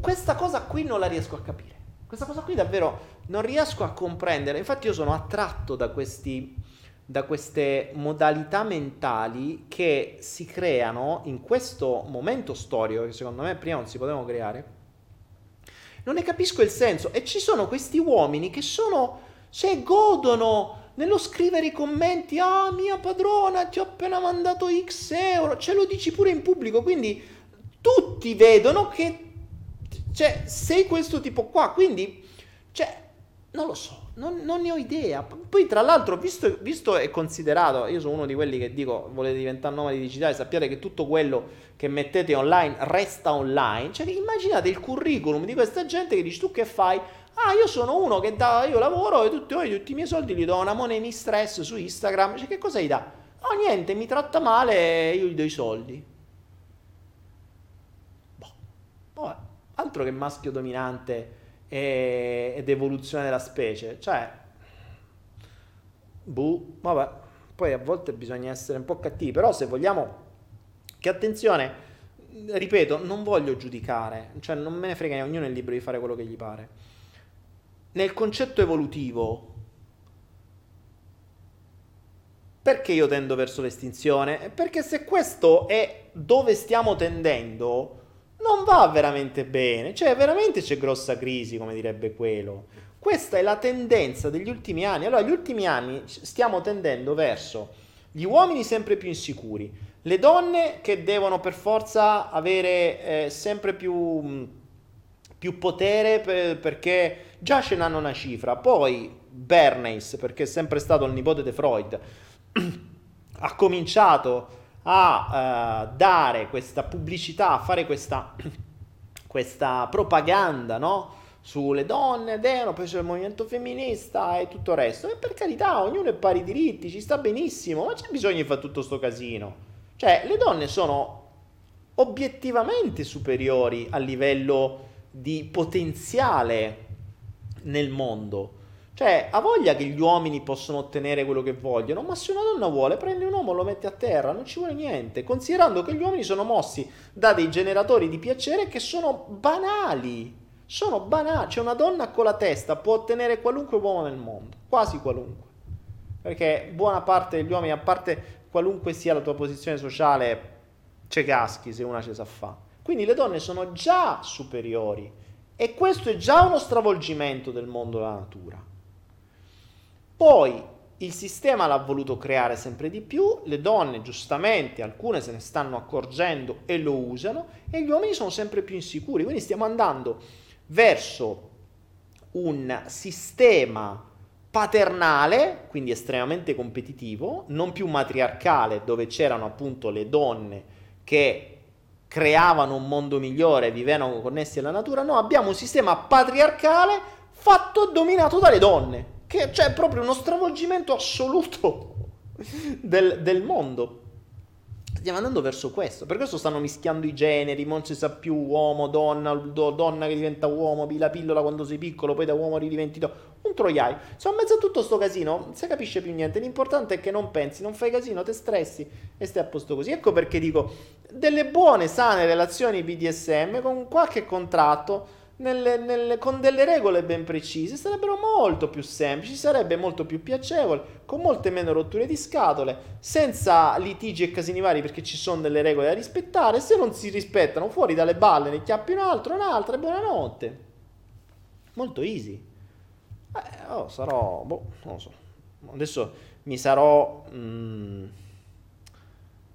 Questa cosa qui non la riesco a capire. Questa cosa qui davvero non riesco a comprendere. Infatti io sono attratto da questi da queste modalità mentali che si creano in questo momento storico che secondo me prima non si potevano creare. Non ne capisco il senso. E ci sono questi uomini che sono, cioè godono nello scrivere i commenti, ah mia padrona ti ho appena mandato X euro, ce lo dici pure in pubblico, quindi tutti vedono che cioè, sei questo tipo qua, quindi cioè, non lo so, non, non, ne ho idea. Poi, tra l'altro, visto, visto, e considerato, io sono uno di quelli che dico volete diventare nomadi digitali, sappiate che tutto quello che mettete online resta online. Cioè, immaginate il curriculum di questa gente che dici tu che fai? Ah, io sono uno che da, io lavoro e tutti, io, tutti i miei soldi li do a una money stress su Instagram. Cioè, che cosa gli dà? Oh, niente, mi tratta male e io gli do i soldi. Boh, vabbè, altro che maschio dominante e, ed evoluzione della specie. Cioè, buh, vabbè. Poi a volte bisogna essere un po' cattivi, però se vogliamo che attenzione, ripeto, non voglio giudicare, cioè non me ne frega, ognuno è libero di fare quello che gli pare. Nel concetto evolutivo, perché io tendo verso l'estinzione? Perché se questo è dove stiamo tendendo, non va veramente bene, cioè veramente c'è grossa crisi, come direbbe quello. Questa è la tendenza degli ultimi anni. Allora, gli ultimi anni stiamo tendendo verso gli uomini sempre più insicuri, le donne che devono per forza avere eh, sempre più, più potere per, perché già ce n'hanno una cifra. Poi Bernays, perché è sempre stato il nipote di Freud, [CLEARS THROAT] ha cominciato a uh, dare questa pubblicità, a fare questa, [CLEARS THROAT] questa propaganda, no? Sulle donne, devono, poi c'è il movimento femminista e tutto il resto. E per carità, ognuno è pari diritti, ci sta benissimo, ma c'è bisogno di fare tutto sto casino. Cioè, le donne sono obiettivamente superiori a livello di potenziale nel mondo. Cioè, ha voglia che gli uomini possono ottenere quello che vogliono, ma se una donna vuole, prende un uomo e lo mette a terra, non ci vuole niente, considerando che gli uomini sono mossi da dei generatori di piacere che sono banali. Sono banali. Cioè, una donna con la testa può ottenere qualunque uomo nel mondo, quasi qualunque. Perché buona parte degli uomini, a parte qualunque sia la tua posizione sociale, c'è caschi se una ce sa fa. Quindi le donne sono già superiori. E questo è già uno stravolgimento del mondo della natura. Poi il sistema l'ha voluto creare sempre di più, le donne giustamente, alcune se ne stanno accorgendo e lo usano, e gli uomini sono sempre più insicuri. Quindi stiamo andando verso un sistema paternale, quindi estremamente competitivo, non più matriarcale, dove c'erano appunto le donne che creavano un mondo migliore, vivevano connessi alla natura, no, abbiamo un sistema patriarcale fatto e dominato dalle donne che c'è proprio uno stravolgimento assoluto del, del mondo. Stiamo andando verso questo, per questo stanno mischiando i generi, non si sa più uomo, donna, do, donna che diventa uomo, la pillola quando sei piccolo, poi da uomo ridiventi do- un troiai. Sono in mezzo a tutto sto casino, non si capisce più niente. L'importante è che non pensi, non fai casino, te stressi e stai a posto così. Ecco perché dico, delle buone, sane relazioni BDSM con qualche contratto nelle, nelle, con delle regole ben precise sarebbero molto più semplici, sarebbe molto più piacevole, con molte meno rotture di scatole, senza litigi e casini vari perché ci sono delle regole da rispettare. Se non si rispettano, fuori dalle balle ne chiappi un altro, un'altra e buonanotte. Molto easy. Eh, oh, sarò, boh, non lo so. Adesso mi sarò. Mm,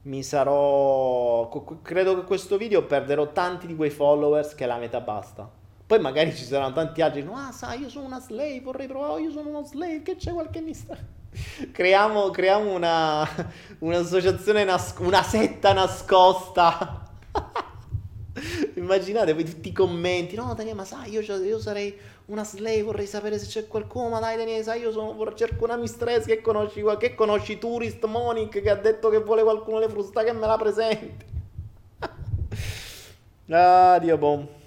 mi sarò. Credo che questo video perderò tanti di quei followers che la metà basta. Poi magari ci saranno tanti altri che dicono, ah sai, io sono una slave, vorrei provare, io sono uno slave, che c'è qualche mistero? [LAUGHS] Creiamo, creiamo una, [LAUGHS] un'associazione, nas- una setta nascosta. [LAUGHS] Immaginate poi tutti i commenti, no Daniele, ma sai, io, io, sarei una slave, vorrei sapere se c'è qualcuno, ma dai Daniele, sai, io sono, cerco una mistress che conosci, che conosci Tourist Monic che ha detto che vuole qualcuno le frusta che me la presenti. ah, Dio bom.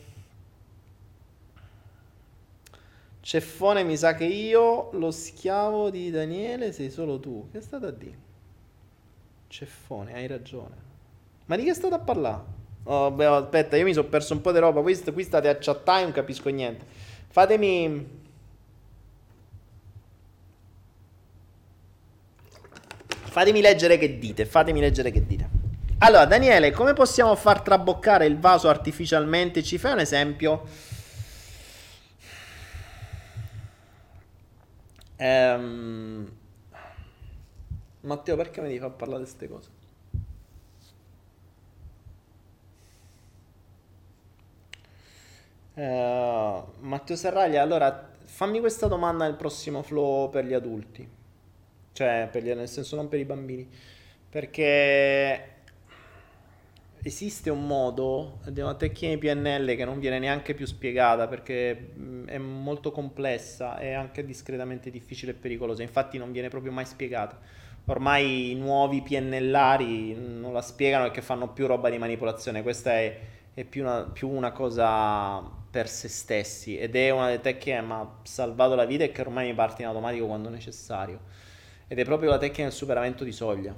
Ceffone mi sa che io, lo schiavo di Daniele, sei solo tu. Che è stato a dire? Ceffone, hai ragione. Ma di che è stato a parlare? Oh, beh, aspetta, io mi sono perso un po' di roba. Qui, qui state a chattare non capisco niente. Fatemi... Fatemi leggere che dite, fatemi leggere che dite. Allora, Daniele, come possiamo far traboccare il vaso artificialmente? Ci fai un esempio? Ehm... Matteo, perché mi devi far parlare di queste cose? Uh, Matteo Serraglia, allora fammi questa domanda nel prossimo flow per gli adulti, cioè per gli, nel senso non per i bambini, perché esiste un modo di una tecnica di PNL che non viene neanche più spiegata perché è molto complessa e anche discretamente difficile e pericolosa, infatti non viene proprio mai spiegata. Ormai i nuovi PNLari non la spiegano perché fanno più roba di manipolazione, questa è, è più, una, più, una, cosa per se stessi ed è una delle tecniche che mi ha salvato la vita e che ormai mi parte in automatico quando necessario ed è proprio la tecnica del superamento di soglia.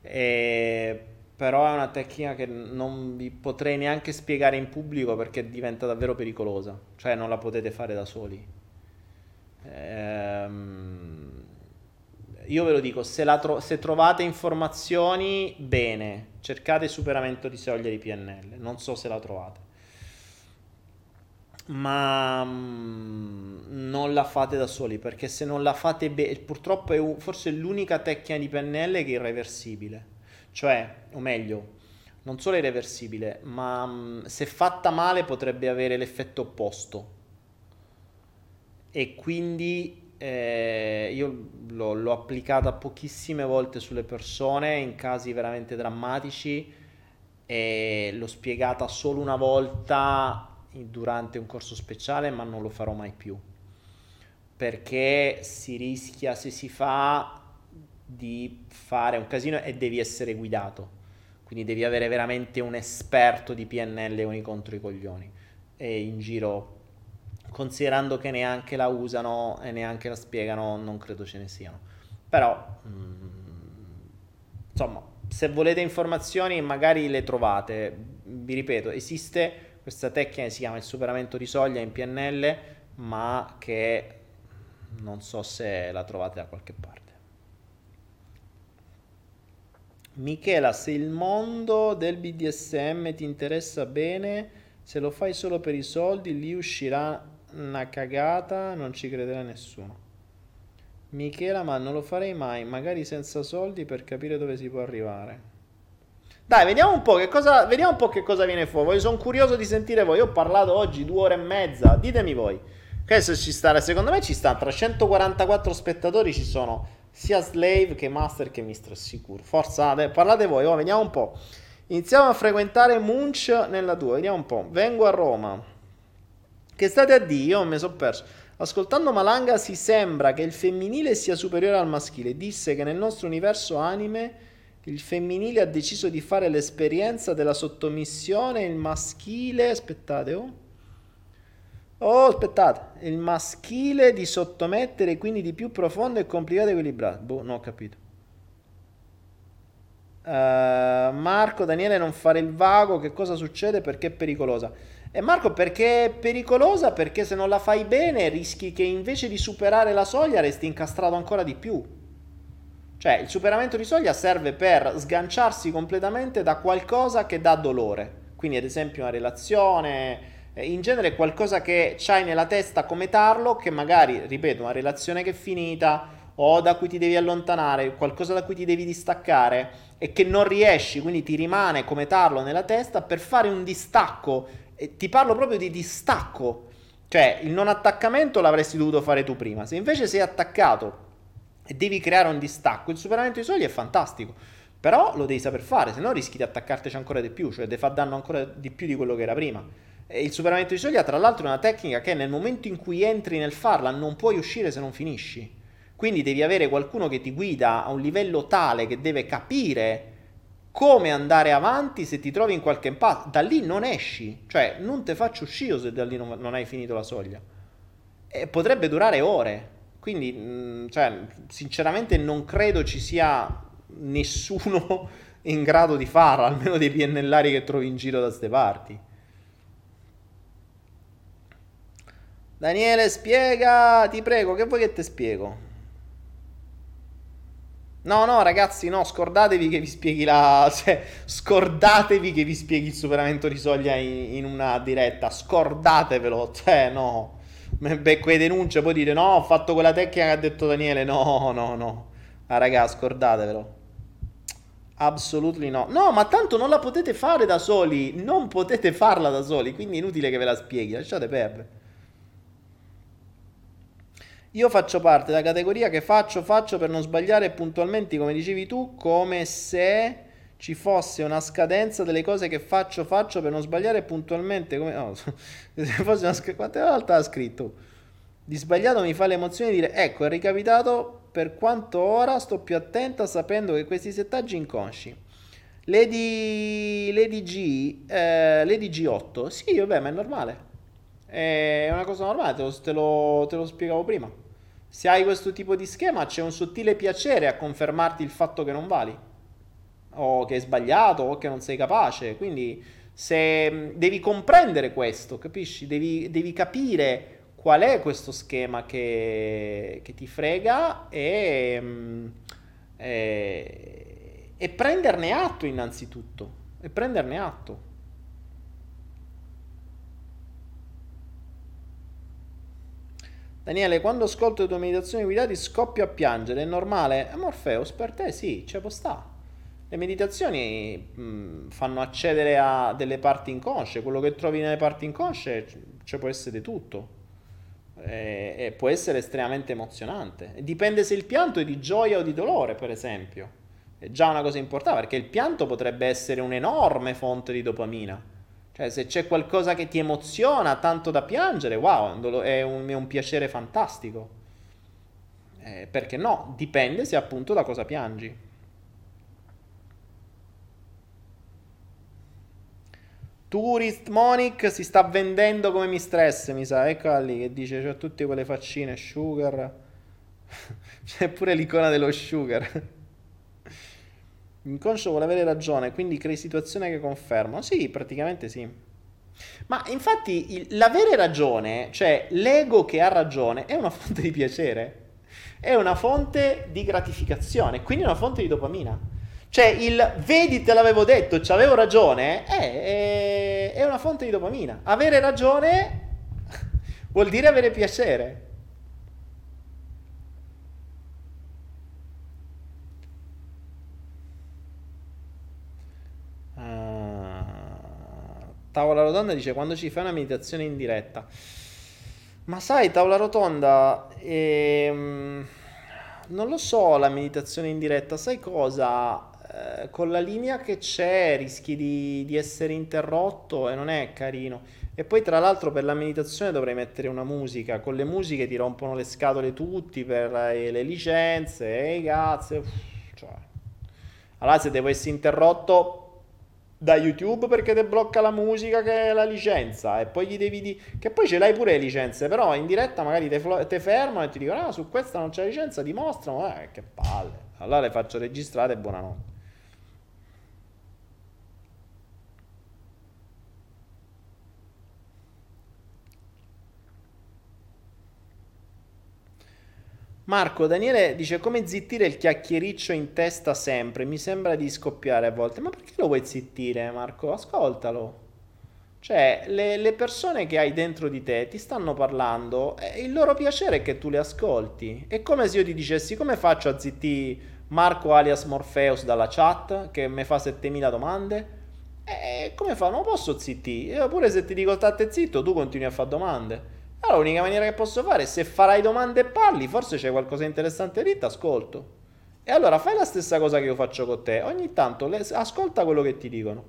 E però è una tecnica che non vi potrei neanche spiegare in pubblico perché diventa davvero pericolosa, cioè non la potete fare da soli. Ehm, io ve lo dico, se, tro- se, trovate informazioni, bene, cercate superamento di soglia di PNL, non so se la trovate. Ma mm, non la fate da soli perché se non la fate bene, purtroppo è un- forse l'unica tecnica di PNL che è irreversibile cioè, o meglio, non solo è irreversibile, ma mh, se fatta male potrebbe avere l'effetto opposto. E quindi eh, io l'ho, l'ho applicata pochissime volte sulle persone in casi veramente drammatici e l'ho spiegata solo una volta durante un corso speciale, ma non lo farò mai più. Perché si rischia, se si fa, di fare un casino e devi essere guidato. Quindi devi avere veramente un esperto di PNL uni contro i coglioni. E in giro, considerando che neanche la usano e neanche la spiegano, non credo ce ne siano. Però, mm, insomma, se volete informazioni magari le trovate. Vi ripeto, esiste questa tecnica che si chiama il superamento di soglia in PNL, ma che non so se la trovate da qualche parte. Michela, se il mondo del BDSM ti interessa bene, se lo fai solo per i soldi, lì uscirà una cagata, non ci crederà nessuno. Michela, ma non lo farei mai, magari senza soldi per capire dove si può arrivare. Dai, vediamo un po' che cosa, vediamo po' che cosa viene fuori. Sono curioso di sentire voi. Io ho parlato oggi due ore e mezza. Ditemi voi. Che se ci sta, secondo me ci sta. Tra 144 spettatori ci sono sia Slave che Master che Mistress sicuro. Forza, parlate voi, oh, vediamo un po'. Iniziamo a frequentare Munch nella tua, vediamo un po'. Vengo a Roma. Che state a dire? Io mi sono perso. Ascoltando Malanga si sembra che il femminile sia superiore al maschile. Disse che nel nostro universo anime il femminile ha deciso di fare l'esperienza della sottomissione, il maschile... Aspettate, oh. Oh, aspettate, il maschile di sottomettere, quindi di più profondo e complicato equilibrato. Boh, non ho capito. Uh, Marco, Daniele, non fare il vago, che cosa succede? Perché è pericolosa? E Marco, perché è pericolosa? Perché se non la fai bene rischi che invece di superare la soglia resti incastrato ancora di più. Cioè, il superamento di soglia serve per sganciarsi completamente da qualcosa che dà dolore. Quindi, ad esempio, una relazione, eh, in genere qualcosa che c'hai nella testa come tarlo, che magari, ripeto, una relazione che è finita o da cui ti devi allontanare, qualcosa da cui ti devi distaccare e che non riesci, quindi ti rimane come tarlo nella testa per fare un distacco e ti parlo proprio di distacco. Cioè, il non attaccamento l'avresti dovuto fare tu prima. Se invece sei attaccato e devi creare un distacco, il superamento di soglia è fantastico. Però lo devi saper fare, se no rischi di attaccartici ancora di più, cioè di far danno ancora di più di quello che era prima. Il superamento di soglia, tra l'altro, è una tecnica che nel momento in cui entri nel farla non puoi uscire se non finisci. Quindi devi avere qualcuno che ti guida a un livello tale che deve capire come andare avanti se ti trovi in qualche impasse. Da lì non esci, cioè non ti faccio uscire se da lì non, non, hai finito la soglia. E potrebbe durare ore. Quindi, mm, cioè, sinceramente non credo ci sia nessuno [LAUGHS] in grado di farla, almeno dei PNLari che trovi in giro da queste parti. Daniele, spiega, ti prego, che vuoi che ti spiego? No, no, ragazzi, no, scordatevi che vi spieghi la. [LAUGHS] Cioè, scordatevi che vi spieghi il superamento di soglia in, in una diretta. Scordatevelo, cioè, no. Becco le denunce, poi dite no, ho fatto quella tecnica che ha detto Daniele. No, no, no. Ah, raga, scordatevelo. Assolutamente no. No, ma tanto non la potete fare da soli. Non potete farla da soli, quindi è inutile che ve la spieghi. Lasciate perdere. Io faccio parte della categoria che faccio, faccio per non sbagliare puntualmente, come dicevi tu, come se ci fosse una scadenza delle cose che faccio, faccio per non sbagliare puntualmente. Come... No. [LAUGHS] Quante volte ha scritto? Di sbagliato mi fa l'emozione di dire, ecco, è ricapitato per quanto ora sto più attenta sapendo che questi settaggi inconsci. Lady, Lady G, eh, Lady G8, sì, vabbè, ma è normale. È una cosa normale, te lo, te lo, te lo spiegavo prima. Se hai questo tipo di schema c'è un sottile piacere a confermarti il fatto che non vali, o che è sbagliato, o che non sei capace. Quindi se devi comprendere questo, capisci? Devi, devi capire qual è questo schema che, che ti frega e, mm, e, e prenderne atto innanzitutto. E prenderne atto. Daniele, quando ascolto le tue meditazioni guidate scoppio a piangere, è normale? È Morpheus, per te sì, c'è può sta. Le meditazioni mh, fanno accedere a delle parti inconsce, quello che trovi nelle parti inconsce ci può essere tutto. E, e può essere estremamente emozionante. Dipende se il pianto è di gioia o di dolore, per esempio. È già una cosa importante, perché il pianto potrebbe essere un'enorme fonte di dopamina cioè, se c'è qualcosa che ti emoziona tanto da piangere, wow, è un, è un piacere fantastico. Eh, perché no? Dipende se appunto da cosa piangi. Tourist Monic si sta vendendo come mi stress, mi sa. Eccola lì che dice c'ho tutte quelle faccine, sugar. [LAUGHS] C'è pure l'icona dello sugar. L'inconscio vuole avere ragione, quindi crei situazioni che confermano. Sì, praticamente sì. Ma infatti il, l'avere ragione, cioè l'ego che ha ragione, è una [LAUGHS] fonte di piacere, è una fonte di gratificazione, quindi una fonte di dopamina. Cioè il vedi te l'avevo detto, ci avevo ragione, è, è, è una fonte di dopamina. Avere ragione [LAUGHS] vuol dire avere piacere. Tavola rotonda dice quando ci fai una meditazione in diretta. Ma sai, tavola rotonda, ehm, non lo so la meditazione in diretta, sai cosa? Eh, con la linea che c'è rischi di, di essere interrotto e non è carino. E poi tra l'altro per la meditazione dovrei mettere una musica, con le musiche ti rompono le scatole tutti per eh, le licenze, e i cazzo. Cioè. Allora se devo essere interrotto da YouTube perché ti blocca la musica che è la licenza e poi gli devi dire che poi ce l'hai pure le licenze però in diretta magari ti fermano e ti dicono ah su questa non c'è licenza dimostrano eh che palle. Allora le faccio registrare e buonanotte Marco, Daniele dice come zittire il chiacchiericcio in testa sempre, mi sembra di scoppiare a volte. Ma perché lo vuoi zittire, Marco? Ascoltalo. Cioè, le, le persone che hai dentro di te ti stanno parlando e il loro piacere è che tu le ascolti. È come se io ti dicessi come faccio a zittire Marco alias Morpheus dalla chat che mi fa 7000 domande? E come fa? Non posso zittire. Io pure se ti dico state zitto, tu continui a fare domande. Allora l'unica maniera che posso fare è se farai domande e parli, forse c'è qualcosa di interessante lì, ti ascolto. E allora fai la stessa cosa che io faccio con te, ogni tanto le, ascolta quello che ti dicono.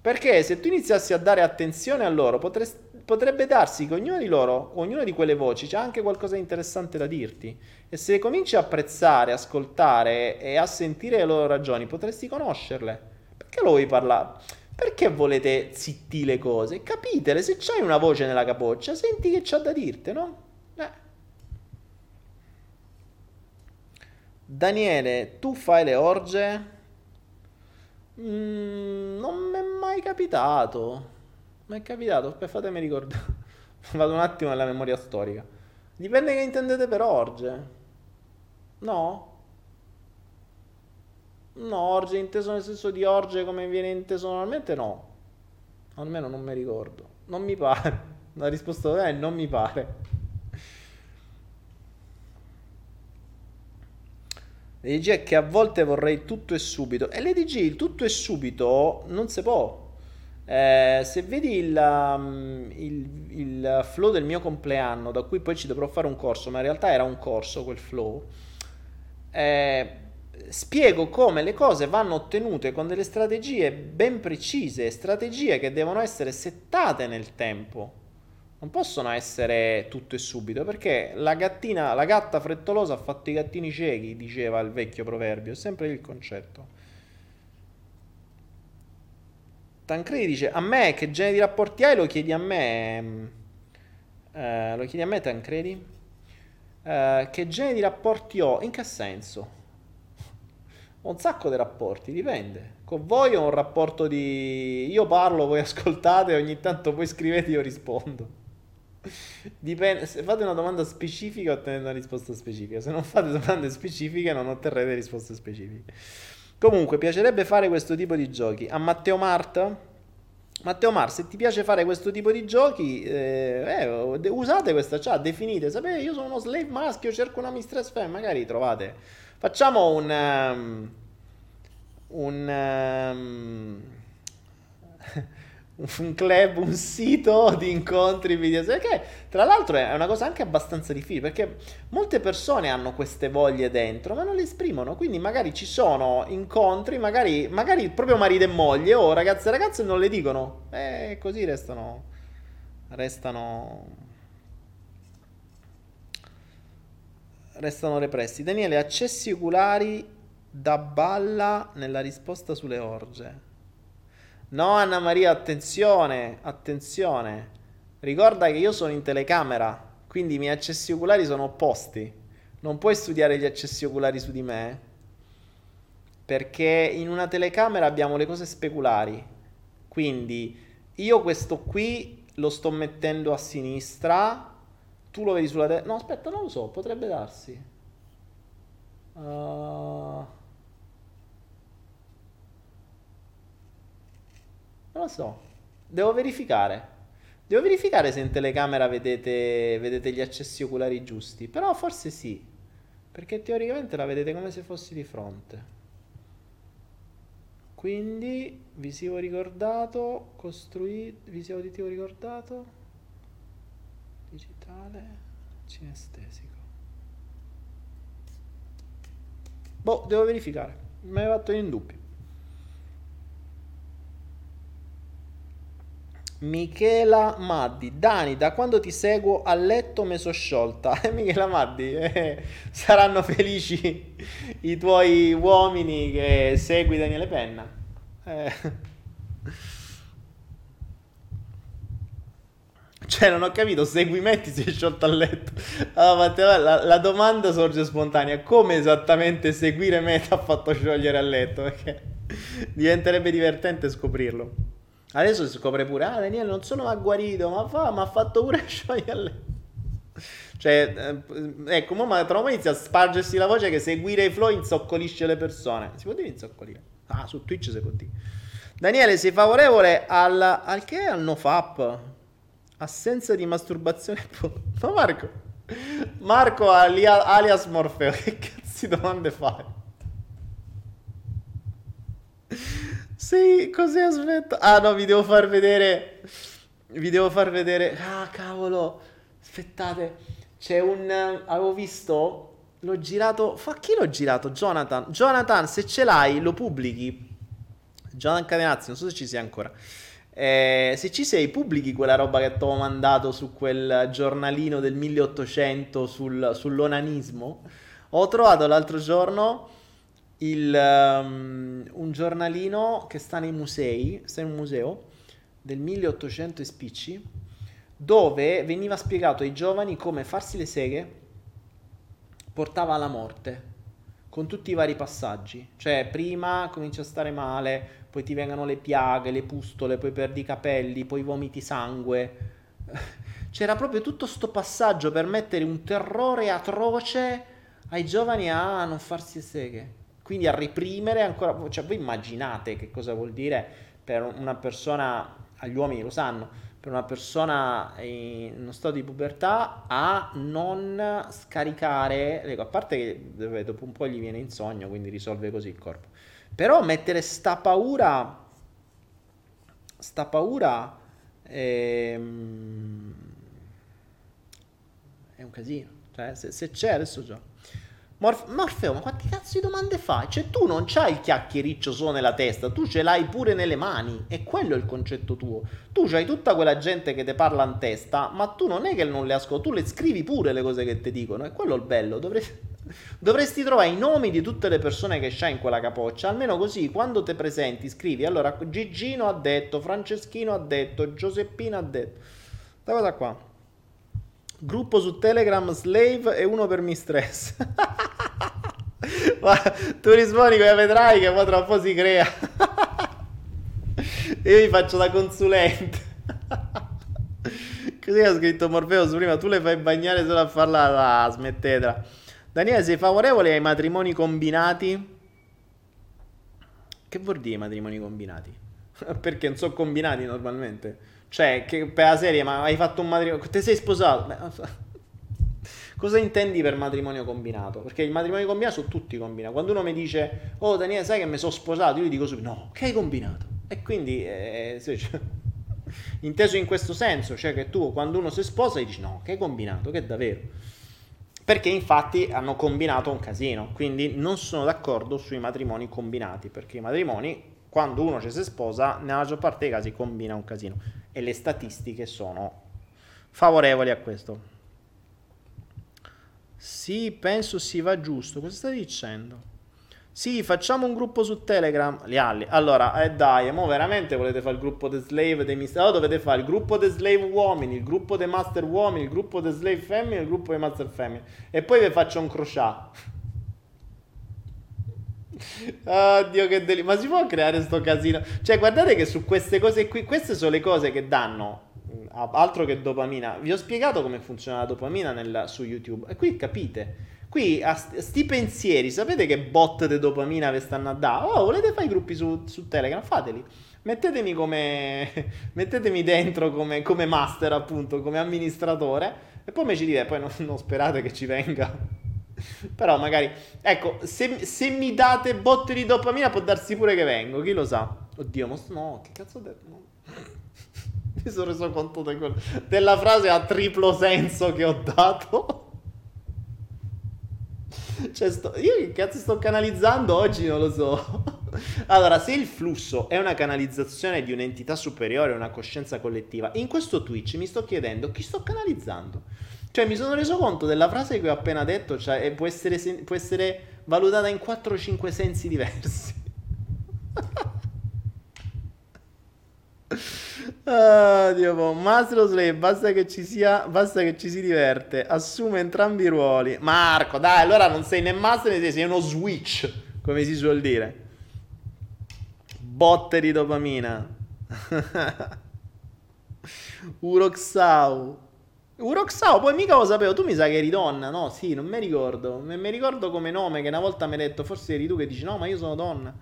Perché se tu iniziassi a dare attenzione a loro, potresti, potrebbe darsi che ognuno di loro, ognuna di quelle voci, c'è anche qualcosa di interessante da dirti. E se cominci a apprezzare, ascoltare e a sentire le loro ragioni, potresti conoscerle. Perché lo vuoi parlare? Perché volete zitti le cose? Capitele, se c'hai una voce nella capoccia, senti che c'ha da dirti, no? Eh. Daniele, tu fai le orge? Mm, non mi è mai capitato. Mi è capitato, fatemi ricordare. [LAUGHS] Vado un attimo nella memoria storica. Dipende che intendete per orge. No? No, orge inteso nel senso di orge come viene inteso normalmente, no. Almeno non mi ricordo. Non mi pare. [LAUGHS] La risposta è non mi pare. Le DG è che a volte vorrei tutto e subito. E le DG il tutto e subito non si può. Eh, se vedi il, um, il, il, flow del mio compleanno, da cui poi ci dovrò fare un corso, ma in realtà era un corso quel flow. Eh, spiego come le cose vanno ottenute con delle strategie ben precise, strategie che devono essere settate nel tempo. Non possono essere tutto e subito, perché la gattina, la gatta frettolosa ha fatto i gattini ciechi, diceva il vecchio proverbio, è sempre il concetto. Tancredi dice, a me che genere di rapporti hai lo chiedi a me, eh, lo chiedi a me Tancredi? Eh, che genere di rapporti ho? In che senso? Ho un sacco di rapporti, dipende. Con voi ho un rapporto di io parlo, voi ascoltate, ogni tanto voi scrivete, io rispondo. Dipende, se fate una domanda specifica ottenete una risposta specifica, se non fate domande specifiche non otterrete risposte specifiche. Comunque, piacerebbe fare questo tipo di giochi. A Matteo Marta? Matteo Mar, se ti piace fare questo tipo di giochi, eh, eh, usate questa chat, definite, sapete, io sono uno slave maschio, cerco una mistress femme, magari trovate Facciamo un... Um, un... Um, [LAUGHS] un club, un sito di incontri video, che tra l'altro è una cosa anche abbastanza difficile perché molte persone hanno queste voglie dentro ma non le esprimono, quindi magari ci sono incontri, magari, magari proprio marito e moglie o ragazze e ragazze non le dicono e così restano, restano restano repressi. Daniele, accessi oculari da balla nella risposta sulle orge. No, Anna Maria, attenzione, attenzione. Ricorda che io sono in telecamera, quindi i miei accessi oculari sono opposti. Non puoi studiare gli accessi oculari su di me, perché in una telecamera abbiamo le cose speculari. Quindi io questo qui lo sto mettendo a sinistra, tu lo vedi sulla destra. No, aspetta, non lo so, potrebbe darsi. Uh... Non lo so. Devo verificare. Devo verificare se in telecamera vedete, vedete gli accessi oculari giusti. Però forse sì. Perché teoricamente la vedete come se fossi di fronte. Quindi visivo ricordato, costruito, visivo uditivo ricordato digitale cinestesico. Boh, devo verificare. Mi hai fatto in dubbio. Michela Maddi, Dani, da quando ti seguo a letto mi sono sciolta. [LAUGHS] Michela Maddi, eh, saranno felici i tuoi uomini che segui Daniele Penna. Eh. Cioè, non ho capito, segui Metti si è sciolto a letto. Allora, la, la, domanda sorge spontanea. Come esattamente seguire Meta ha fatto sciogliere a letto? Perché diventerebbe divertente scoprirlo. Adesso si scopre pure, ah Daniele non solo mi ha guarito, ma fa, mi ha fatto pure [LAUGHS] sciogliere a letto. Cioè, eh, ecco, ma tra un po' inizia a spargersi la voce che seguire i flow inzoccolisce le persone. Si può dire inzoccolire? Ah, su Twitch si può dire. Daniele, sei favorevole al, al che? Al nofap? Assenza di masturbazione. [LAUGHS] Ma Marco, Marco alia, alias Morfeo, [LAUGHS] che cazzo di domande fai? Sì, così aspetta. Ah no, vi devo far vedere. Vi devo far vedere. Ah, cavolo. Aspettate. C'è un... Avevo visto... L'ho girato... Fa chi l'ho girato? Jonathan. Jonathan, se ce l'hai, lo pubblichi. Jonathan Cadenazzi, non so se ci sei ancora. Eh, se ci sei, pubblichi quella roba che ti ho mandato su quel giornalino del 1800 sul, sull'onanismo. Ho trovato l'altro giorno il, um, un giornalino che sta nei musei, sta in un museo del 1800 e spicci, dove veniva spiegato ai giovani come farsi le seghe portava alla morte, con tutti i vari passaggi. Cioè, prima cominci a stare male, poi ti vengono le piaghe, le pustole, poi perdi i capelli, poi vomiti sangue. [LAUGHS] C'era proprio tutto sto passaggio per mettere un terrore atroce ai giovani a non farsi seghe. Quindi a reprimere ancora, cioè voi immaginate che cosa vuol dire per una persona, agli uomini lo sanno, per una persona in uno stato di pubertà a non scaricare, a parte che dopo un po' gli viene insonnia, quindi risolve così il corpo però mettere sta paura, sta paura ehm, è un casino. Cioè, se, se c'è adesso già. Morf- Morfeo, ma quante cazzo di domande fai? Cioè, tu non c'hai il chiacchiericcio solo nella testa, tu ce l'hai pure nelle mani. E quello è il concetto tuo. Tu c'hai tutta quella gente che ti parla in testa, ma tu non è che non le ascolti, tu le scrivi pure le cose che ti dicono. E quello è il bello. Dovresti, dovresti trovare i nomi di tutte le persone che c'hai in quella capoccia. Almeno così, quando ti presenti, scrivi. Allora, Gigino ha detto, Franceschino ha detto, Giuseppino ha detto. Questa cosa qua. Gruppo su Telegram Slave e uno per Mistress. [LAUGHS] Ma tu rispondi come vedrai che poi tra un po' si crea. [LAUGHS] Io mi faccio da consulente. [LAUGHS] Così ha scritto Morfeo prima, tu le fai bagnare solo a farla, ah, smettetela. Daniele, sei favorevole ai matrimoni combinati? Che vuol dire matrimoni combinati? [LAUGHS] Perché non sono combinati normalmente. Cioè, per la serie, ma hai fatto un matrimonio. Te sei sposato? Beh, [LAUGHS] cosa intendi per matrimonio combinato? Perché il matrimonio combinato sono tutti combinati. Quando uno mi dice, oh Daniele, sai che mi sono sposato? Io gli dico subito, no, che hai combinato? E quindi, eh, cioè, [LAUGHS] inteso in questo senso, cioè che tu quando uno si sposa gli dici, no, che hai combinato? Che è davvero? Perché infatti hanno combinato un casino. Quindi non sono d'accordo sui matrimoni combinati. Perché i matrimoni, quando uno ci si sposa, nella maggior parte dei casi combina un casino e le statistiche sono favorevoli a questo. Sì, penso si va giusto. Cosa stai dicendo? Sì, facciamo un gruppo su Telegram. Lialli. Allora, eh dai, mo veramente volete fare il gruppo The Slave dei Mister... Allora dovete fare il gruppo The Slave uomini, il gruppo The Master uomini, il gruppo The Slave femmine, il gruppo The Master femmine. E poi vi faccio un crociato. [LAUGHS] Oddio, che delizia. Ma si può creare sto casino? Cioè, guardate che su queste cose qui, queste sono le cose che danno mm, altro che dopamina. Vi ho spiegato come funziona la dopamina nel, su YouTube. E qui capite. Qui a sti pensieri, sapete che bot di dopamina vi stanno a dare? Oh, volete fare i gruppi su, su Telegram? Fateli. Mettetemi come. [LAUGHS] Mettetemi dentro come, come master, appunto, come amministratore. E poi mi ci dite, poi non, non sperate che ci venga [LAUGHS] Però magari, ecco, se, se, mi date botte di dopamina può darsi pure che vengo, chi lo sa. Oddio, ma no, che cazzo ho detto? No. [LAUGHS] mi sono reso conto de quello, della frase a triplo senso che ho dato. [LAUGHS] Cioè, sto, io che cazzo sto canalizzando oggi non lo so. [LAUGHS] Allora, se il flusso è una canalizzazione di un'entità superiore, una coscienza collettiva, in questo Twitch mi sto chiedendo chi sto canalizzando. Cioè, mi sono reso conto della frase che ho appena detto, cioè, può essere, può essere valutata in 4-5 sensi diversi. [LAUGHS] Oh, Dio, Mastro Slay, basta che ci sia, basta che ci si diverte, assume entrambi i ruoli. Marco, dai, allora non sei né Master né sei uno switch, come si suol dire. Botte di dopamina. [LAUGHS] Uroxau. Uroxau, poi mica lo sapevo, tu mi sa che eri donna, no? Sì, non mi ricordo. Mi ricordo come nome che una volta mi hai detto, forse eri tu che dici no, ma io sono donna.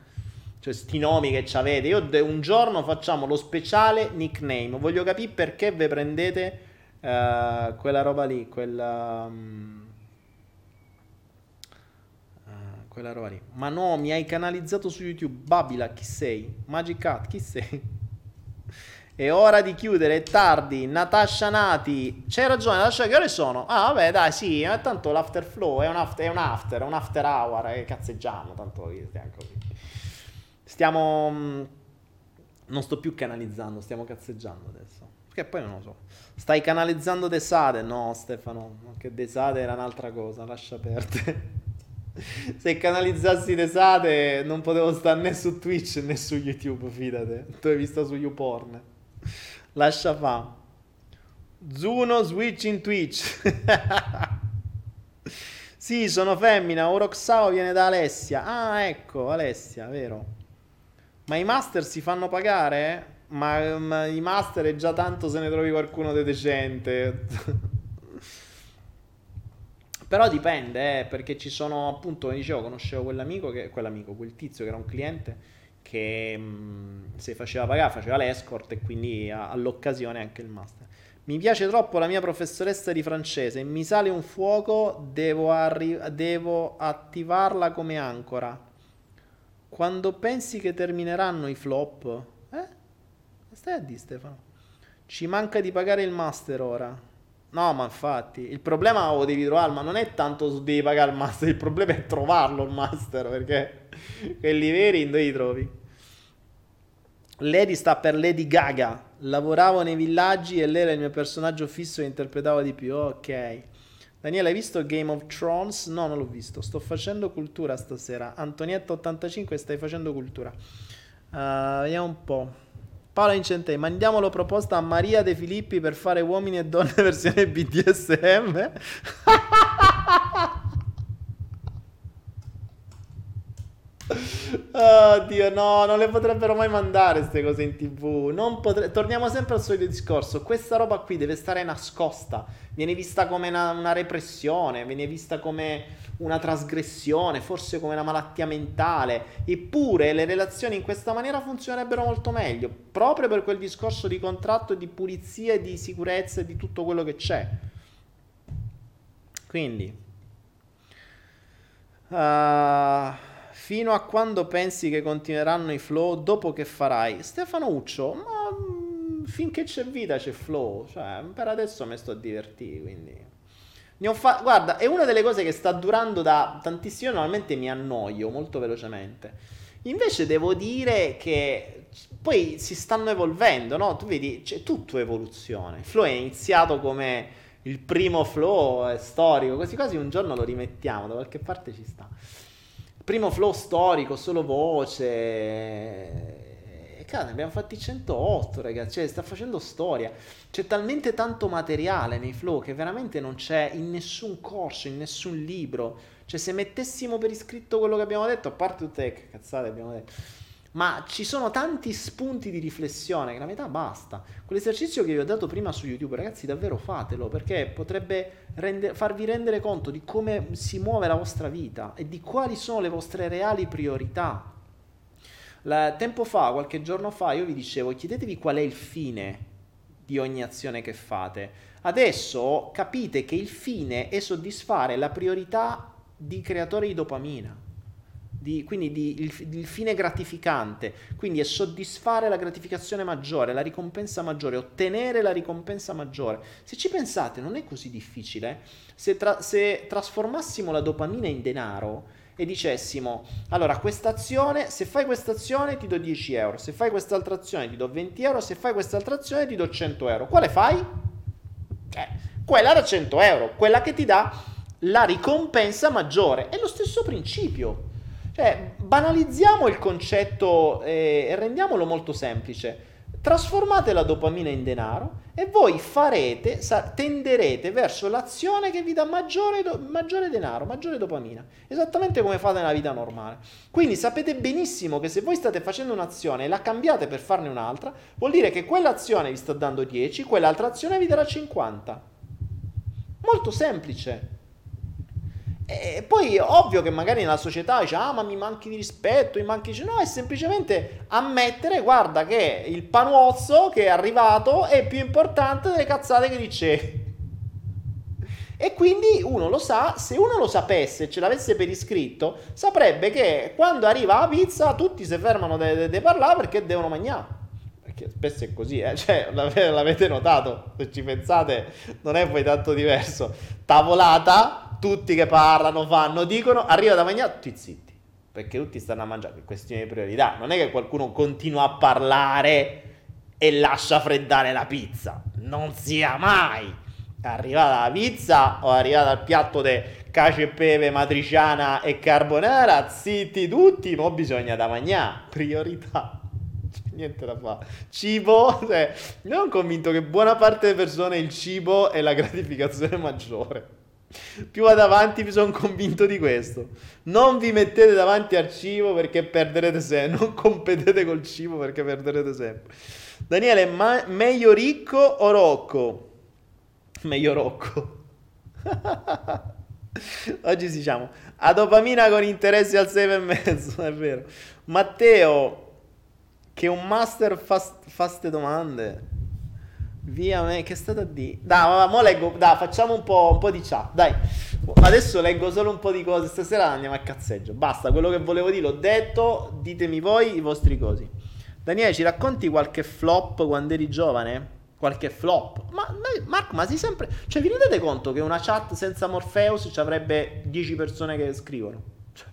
Cioè, sti nomi che avete. Io un giorno facciamo lo speciale nickname. Voglio capire perché ve prendete uh, quella roba lì, quella... Um, quella roba lì. Ma no, mi hai canalizzato su YouTube. Babila, chi sei? Magic Cat, chi sei? [LAUGHS] È ora di chiudere, è tardi. Natascia Nati, c'hai ragione, Natascia, che ore sono? Ah, vabbè, dai, sì, ma tanto l'after flow è un after, è un after, un after hour, e cazzeggiamo, tanto stiamo così. Stiamo... Mm, non sto più canalizzando, stiamo cazzeggiando adesso. Perché poi non lo so. Stai canalizzando Desade? No, Stefano, che Desade era un'altra cosa, lascia perdere. [LAUGHS] Se canalizzassi Desade non potevo stare né su Twitch né su YouTube, fidate. Tu hai visto su YouPorn. Lascia fa. Zuno switch in Twitch. [LAUGHS] sì, sono femmina. Oroxao viene da Alessia. Ah, ecco, Alessia, vero. Ma i master si fanno pagare? Ma, ma i master è già tanto se ne trovi qualcuno di decente. [LAUGHS] Però dipende, eh, perché ci sono appunto, come dicevo, conoscevo quell'amico, che, quell'amico, quel tizio che era un cliente che mh, mm, se faceva pagare faceva l'escort e quindi all'occasione anche il master. Mi piace troppo la mia professoressa di francese, mi sale un fuoco, devo, arri- devo attivarla come ancora. Quando pensi che termineranno i flop? Eh? Stai a dire Stefano. Ci manca di pagare il master ora. No, ma infatti, il problema lo devi trovare, ma non è tanto su devi pagare il master, il problema è trovarlo il master, perché quelli veri dove li trovi? Lady sta per Lady Gaga. Lavoravo nei villaggi e lei era il mio personaggio fisso che interpretavo di più. Ok. Daniele, hai visto Game of Thrones? No, non l'ho visto. Sto facendo cultura stasera. Antonietta85, stai facendo cultura. Uh, vediamo un po'. Paola Incentei, mandiamolo proposta a Maria De Filippi per fare uomini e donne [LAUGHS] versione BDSM. Oddio, no, non le potrebbero mai mandare queste cose in tv. Potre... Torniamo sempre al solito discorso. Questa roba qui deve stare nascosta. Viene vista come una, una, repressione, viene vista come una trasgressione, forse come una malattia mentale. Eppure le relazioni in questa maniera funzionerebbero molto meglio. Proprio per quel discorso di contratto, di pulizia di sicurezza e di tutto quello che c'è. Quindi. Uh... Fino a quando pensi che continueranno i flow dopo che farai? Stefano Uccio, ma mm, finché c'è vita c'è flow, cioè per adesso mi sto a divertire, quindi... Fa- Guarda, è una delle cose che sta durando da tantissimo, normalmente mi annoio molto velocemente. Invece devo dire che poi si stanno evolvendo, no? Tu vedi, c'è tutto evoluzione. Flow è iniziato come il primo flow storico, così quasi un giorno lo rimettiamo, da qualche parte ci sta primo flow storico, solo voce. E cazzo, ne abbiamo fatti 108, ragazzi. Cioè, sta facendo storia. C'è talmente tanto materiale nei flow che veramente non c'è in nessun corso, in nessun libro. Cioè, se mettessimo per iscritto quello che abbiamo detto, a parte tutte le cazzate abbiamo detto ma ci sono tanti spunti di riflessione che la metà basta. Quell'esercizio che vi ho dato prima su YouTube, ragazzi, davvero fatelo perché potrebbe rende, farvi rendere conto di come si muove la vostra vita e di quali sono le vostre reali priorità. La, tempo fa, qualche giorno fa, io vi dicevo, chiedetevi qual è il fine di ogni azione che fate. Adesso capite che il fine è soddisfare la priorità di creatore di dopamina di, quindi di, il, il, fine gratificante, quindi è soddisfare la gratificazione maggiore, la ricompensa maggiore, ottenere la ricompensa maggiore. Se ci pensate non è così difficile, se, tra, se trasformassimo la dopamina in denaro e dicessimo, allora questa azione, se fai questa azione ti do 10 euro, se fai quest'altra azione ti do 20 euro, se fai quest'altra azione ti do 100 euro, quale fai? Eh, quella da 100 euro, quella che ti dà la ricompensa maggiore. È lo stesso principio. Cioè, banalizziamo il concetto eh, e rendiamolo molto semplice. trasformate la dopamina in denaro e voi farete, tenderete verso l'azione che vi dà maggiore, maggiore, denaro, maggiore dopamina, esattamente come fate nella vita normale. Quindi sapete benissimo che se voi state facendo un'azione e la cambiate per farne un'altra, vuol dire che quell'azione vi sta dando 10, quell'altra azione vi darà 50. Molto semplice. E poi ovvio che magari nella società dice ah ma mi manchi di rispetto, mi manchi di... no, è semplicemente ammettere guarda che il panuozzo che è arrivato è più importante delle cazzate che dicevi. E quindi uno lo sa, se uno lo sapesse, ce l'avesse per iscritto, saprebbe che quando arriva la pizza tutti si fermano di parlare perché devono mangiare. Perché spesso è così, eh? [LAUGHS] cioè, l'avete notato, se ci pensate non è poi tanto diverso. Tavolata, tutti che parlano, fanno, dicono, arriva da mangiare, tutti zitti, perché tutti stanno a mangiare, è questione di priorità, non è che qualcuno continua a parlare e lascia freddare la pizza, non sia mai. Arrivata la pizza o arrivata al piatto di cacio e pepe, matriciana e carbonara, zitti tutti, ma bisogna da mangiare, priorità niente da fare. Cibo, [LAUGHS] cioè, io sono convinto che buona parte delle persone il cibo è la [LAUGHS] gratificazione maggiore. Più vado avanti più sono convinto di questo. Non vi mettete davanti al cibo perché perderete sempre. [LAUGHS] Non competete col cibo perché perderete sempre. Daniele, ma- meglio ricco o Rocco? Meglio Rocco. Oggi diciamo a dopamina con interessi al 6,5, è vero. Matteo, che un master fa, fa ste domande. Via me, che è stata di... Dai, mo leggo, dai, facciamo un po', un po', di chat, dai. Adesso leggo solo un po' di cose, stasera andiamo a cazzeggio. Basta, quello che volevo dire l'ho detto, ditemi voi i vostri cosi. Daniele, ci racconti qualche flop quando eri giovane? Qualche flop? Ma, ma Marco, ma si sempre... Cioè, vi rendete conto che una chat senza Morpheus ci avrebbe 10 persone che scrivono? Cioè,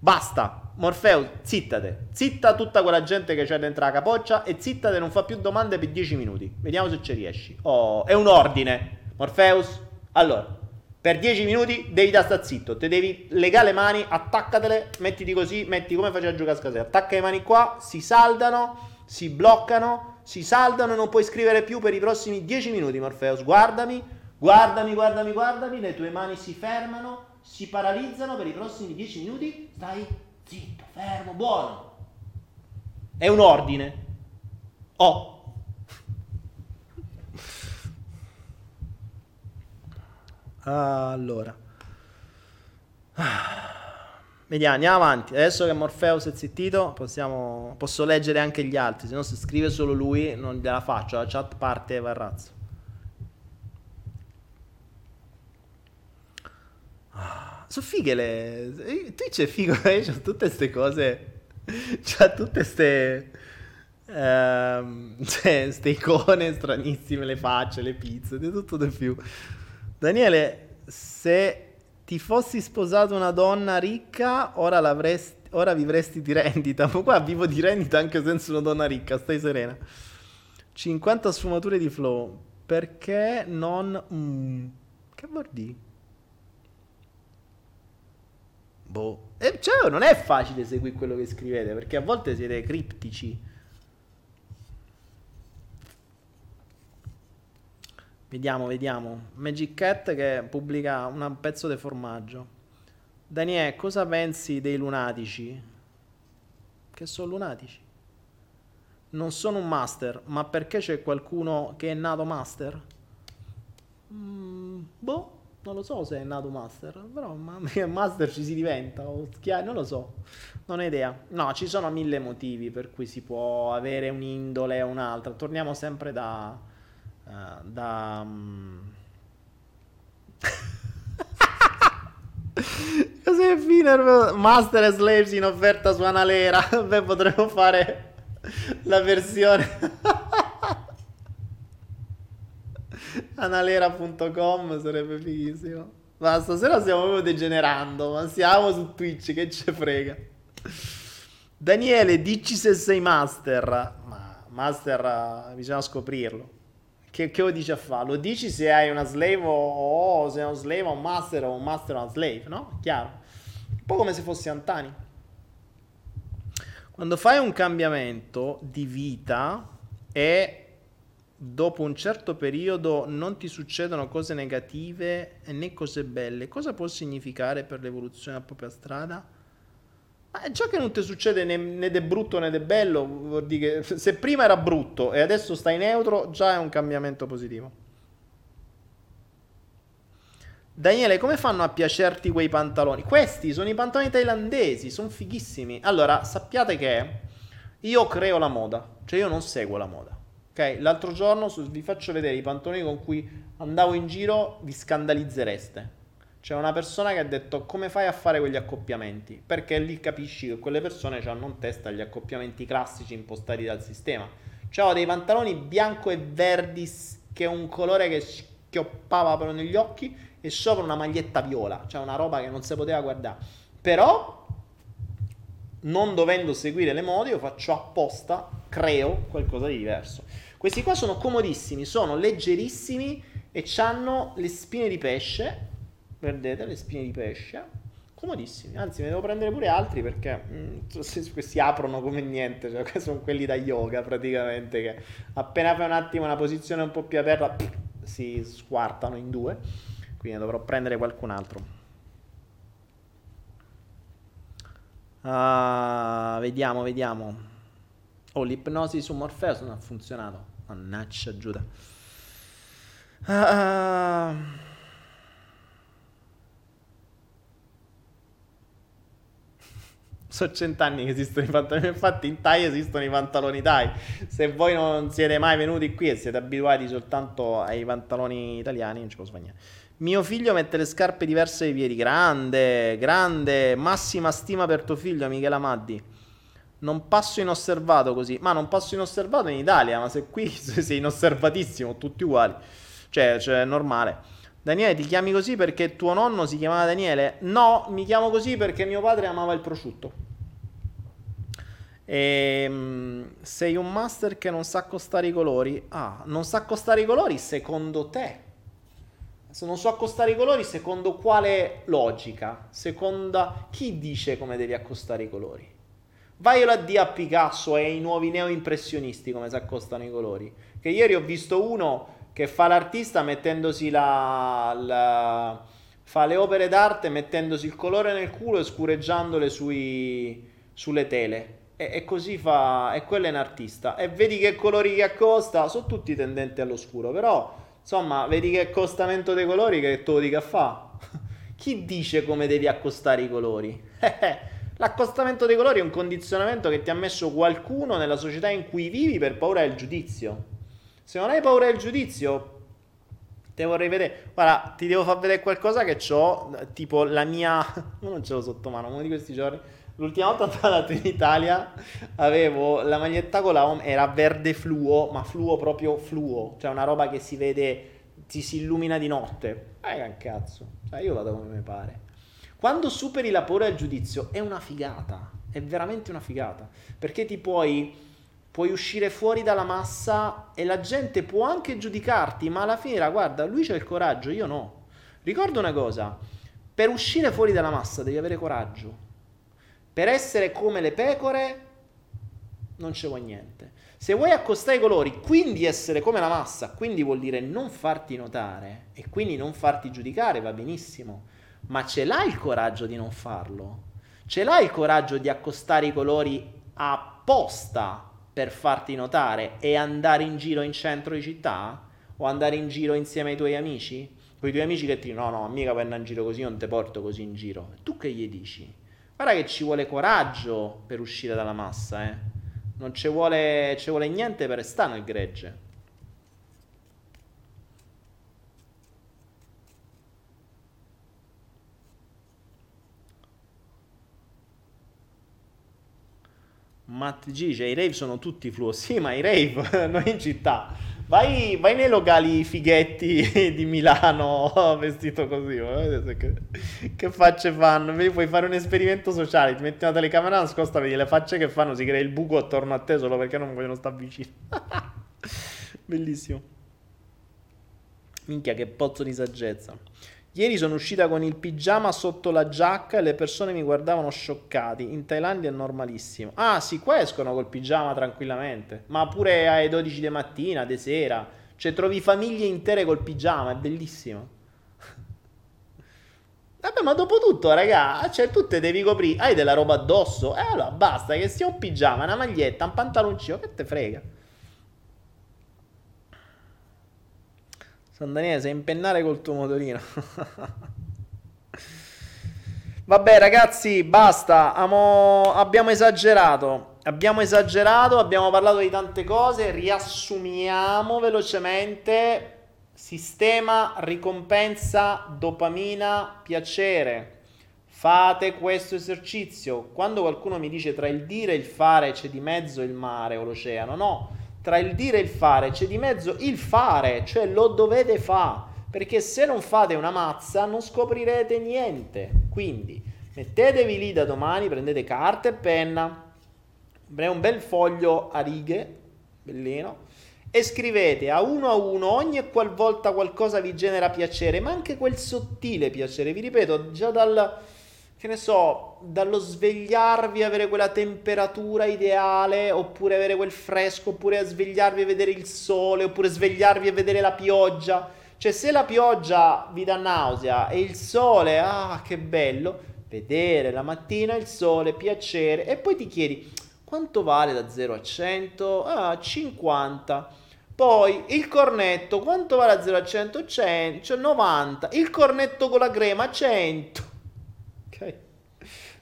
basta, Morfeo, zittate. Zitta tutta quella gente che c'è dentro la capoccia e zittate, non fa più domande per 10 minuti. Vediamo se ci riesci. Oh, è un ordine. Morpheus. Allora, per 10 minuti devi da sta zitto. Te devi legare le mani, attaccatele, mettiti così, metti come faceva a giocare a. Attacca le mani qua, si saldano, si bloccano, si saldano non puoi scrivere più per i prossimi 10 minuti, Morpheus. Guardami, guardami, guardami, guardami, le tue mani si fermano, si paralizzano per i prossimi 10 minuti. Stai zitto, fermo, buono. È un ordine. Oh. Allora. Vediamo, andiamo avanti. Adesso che Morpheus è zittito, possiamo, posso leggere anche gli altri. Se no, se scrive solo lui, non gliela faccio. La chat parte e va razzo. Sono fighe le... Twitch è figo, [LAUGHS] eh? c'ha tutte queste cose... C'ha tutte queste... Um, [LAUGHS] cioè, queste icone stranissime, le facce, le pizze, di tutto di più. Daniele, se ti fossi sposato una donna ricca, ora, ora vivresti di rendita. Ma [LAUGHS] qua vivo di rendita anche senza una donna ricca, stai serena. 50 sfumature di flow. Perché non... Mm, che vuol dire? Boh. E cioè, non è facile seguire quello che scrivete, perché a volte siete criptici. Vediamo, vediamo. Magic Cat che pubblica un pezzo di formaggio. Daniele, cosa pensi dei lunatici? Che sono lunatici? Non sono un master, ma perché c'è qualcuno che è nato master? Mm, boh non lo so se è nato master, però ma, [LAUGHS] master ci si diventa, non lo so, non ho idea. No, ci sono mille motivi per cui si può avere un'indole o un'altra. Torniamo sempre da... Uh, da [LAUGHS] um... Cos'è fine? Master e Slaves in offerta su Analera. [LAUGHS] Beh, potremmo fare la versione... analera.com sarebbe fighissimo. Ma stasera stiamo proprio degenerando, ma siamo su Twitch, che ce frega. Daniele, dici se sei master. Ma master bisogna scoprirlo. Che, che lo dici a fare? Lo dici se hai una slave o, o se è un slave o un master o un master o una slave, no? Chiaro. Un po' come se fossi Antani. Quando fai un cambiamento di vita e dopo un certo periodo non ti succedono cose negative né cose belle, cosa può significare per l'evoluzione della propria strada? Ma già che non ti succede né, né de brutto né de bello, vuol dire che [LAUGHS] se prima era brutto e adesso stai neutro, già è un cambiamento positivo. Daniele, come fanno a piacerti quei pantaloni? Questi sono i pantaloni thailandesi, sono fighissimi. Allora, sappiate che io creo la moda, cioè io non seguo la moda. Ok? L'altro giorno vi faccio vedere i pantaloni con cui andavo in giro, vi scandalizzereste. C'è una persona che ha detto come fai a fare quegli accoppiamenti? Perché lì capisci che quelle persone hanno in testa gli accoppiamenti classici impostati dal sistema. Ho dei pantaloni bianco e verdi che è un colore che schioppava però negli occhi e sopra una maglietta viola, cioè una roba che non si poteva guardare. Però, non dovendo seguire le mode, io faccio apposta, creo qualcosa di diverso. Questi qua sono comodissimi, sono leggerissimi e hanno le spine di pesce. Vedete le spine di pesce? Comodissimi, anzi ne devo prendere pure altri perché mh, si aprono come niente, cioè sono quelli da yoga praticamente che appena fai un attimo una posizione un po' più aperta pff, si squartano in due quindi dovrò prendere qualcun altro. Uh, vediamo, vediamo. Oh, l'ipnosi su Morpheus non ha funzionato. Mannaggia Giuda. Uh, sono cent'anni che esistono i pantaloni. Infatti, in Thai esistono i pantaloni Thai. Se voi non siete mai venuti qui e siete abituati soltanto ai pantaloni italiani, non ci posso niente. Mio figlio mette le scarpe diverse ai piedi. Grande, grande. Massima stima per tuo figlio, Michele Amaddi. Non passo inosservato così. Ma non passo inosservato in Italia, ma se qui [LAUGHS] sei inosservatissimo, tutti uguali. Cioè, cioè, è normale. Daniele, ti chiami così perché tuo nonno si chiamava Daniele? No, mi chiamo così perché mio padre amava il prosciutto. E, ehm, sei un master che non sa accostare i colori. Ah, non sa accostare i colori secondo te? Se non so accostare i colori, secondo quale logica? Seconda chi dice come devi accostare i colori? Vaglielo a dire a Picasso e ai nuovi neo-impressionisti come si accostano i colori. Che ieri ho visto uno che fa l'artista mettendosi la, la fa le opere d'arte mettendosi il colore nel culo e scureggiandole sui, sulle tele. E, e, così fa, e quello è un artista. E vedi che colori che accosta, sono tutti tendenti all'oscuro, però Insomma, vedi che accostamento dei colori che tu dica fa. [LAUGHS] Chi dice come devi accostare i colori? [LAUGHS] L'accostamento dei colori è un condizionamento che ti ha messo qualcuno nella società in cui vivi per paura del giudizio. Se non hai paura del giudizio, te vorrei vedere. Guarda, ti devo far vedere qualcosa che ho, tipo la mia. [LAUGHS] non ce l'ho sotto mano, uno di questi giorni L'ultima volta [LAUGHS] andato in Italia avevo la maglietta con la home, era verde fluo, ma fluo proprio fluo, cioè una roba che si vede, ti si illumina di notte. Eh, che cazzo, cioè io vado come mi pare. Quando superi la paura del giudizio è una figata, è veramente una figata, perché ti puoi, puoi uscire fuori dalla massa e la gente può anche giudicarti, ma alla fine, guarda, lui c'ha il coraggio, io no. Ricordo una cosa, per uscire fuori dalla massa devi avere coraggio per essere come le pecore non ci vuoi niente. Se vuoi accostare i colori, quindi essere come la massa, quindi vuol dire non farti notare e quindi non farti giudicare, va benissimo. Ma ce l'hai il coraggio di non farlo? Ce l'hai il coraggio di accostare i colori apposta per farti notare e andare in giro in centro di città? O andare in giro insieme ai tuoi amici? Con i tuoi amici che ti dicono no, no, mica per andare in giro così, non ti porto così in giro. Tu che gli dici? Guarda che ci vuole coraggio per uscire dalla massa, eh. Non ci vuole, ci vuole niente per restare nel gregge. Matt G, cioè i rave sono tutti fluo. [LAUGHS] Sì, ma i rave, [LAUGHS] noi in città. Vai, vai, nei locali fighetti [LAUGHS] di Milano vestito così. Che, che, facce fanno? Vedi, puoi fare un esperimento sociale. Ti metti una telecamera nascosta, vedi le facce che fanno. Si crea il buco attorno a te solo perché non vogliono stare vicino. Bellissimo. Minchia, che pozzo di saggezza. Ieri sono uscita con il pigiama sotto la giacca e le persone mi guardavano scioccati. In Thailandia è normalissimo. Ah, sì, qua escono col pigiama tranquillamente. Ma pure alle 12 di mattina, di sera. Cioè, trovi famiglie intere col pigiama, è bellissimo. [LAUGHS] Vabbè, ma dopo tutto, raga, cioè, tu te devi coprire. Hai della roba addosso? E eh, allora basta, che sia un pigiama, una maglietta, un pantaloncino, che te frega. San sei impennare col tuo motorino. [LAUGHS] Vabbè, ragazzi, basta. Amo... Abbiamo esagerato. Abbiamo esagerato, abbiamo parlato di tante cose. Riassumiamo velocemente. Sistema, ricompensa, dopamina, piacere. Fate questo esercizio. Quando qualcuno mi dice tra il dire e il fare c'è di mezzo il mare o l'oceano, no tra il dire e il fare c'è di mezzo il fare, cioè lo dovete fare, perché se non fate una mazza non scoprirete niente. Quindi mettetevi lì da domani, prendete carta e penna, un bel foglio a righe, bellino, e scrivete a uno a uno ogni qualvolta qualcosa vi genera piacere, ma anche quel sottile piacere. Vi ripeto, già dal che ne so, dallo svegliarvi avere quella temperatura ideale, oppure avere quel fresco, oppure svegliarvi e vedere il sole, oppure svegliarvi e vedere la pioggia. Cioè, se la pioggia vi dà nausea e il sole, ah, che bello, vedere la mattina il sole, piacere, e poi ti chiedi quanto vale da 0 a 100? Ah, 50. Poi il cornetto, quanto vale da 0 a 100? 100, cioè 90. Il cornetto con la crema, 100 ok?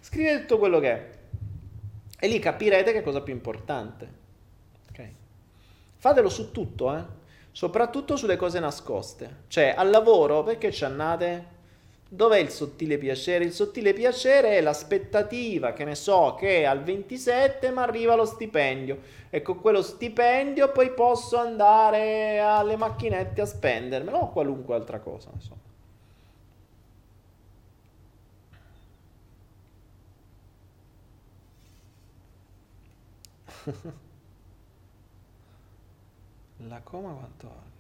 Scrivete tutto quello che è. E lì capirete che è cosa più importante. Ok? Fatelo su tutto, eh? Soprattutto sulle cose nascoste. Cioè, al lavoro, perché ci annate? Dov'è il sottile piacere? Il sottile piacere è l'aspettativa, che ne so, che al 27 mi arriva lo stipendio e con quello stipendio poi posso andare alle macchinette a spendermelo o qualunque altra cosa, insomma. La coma quanto vale?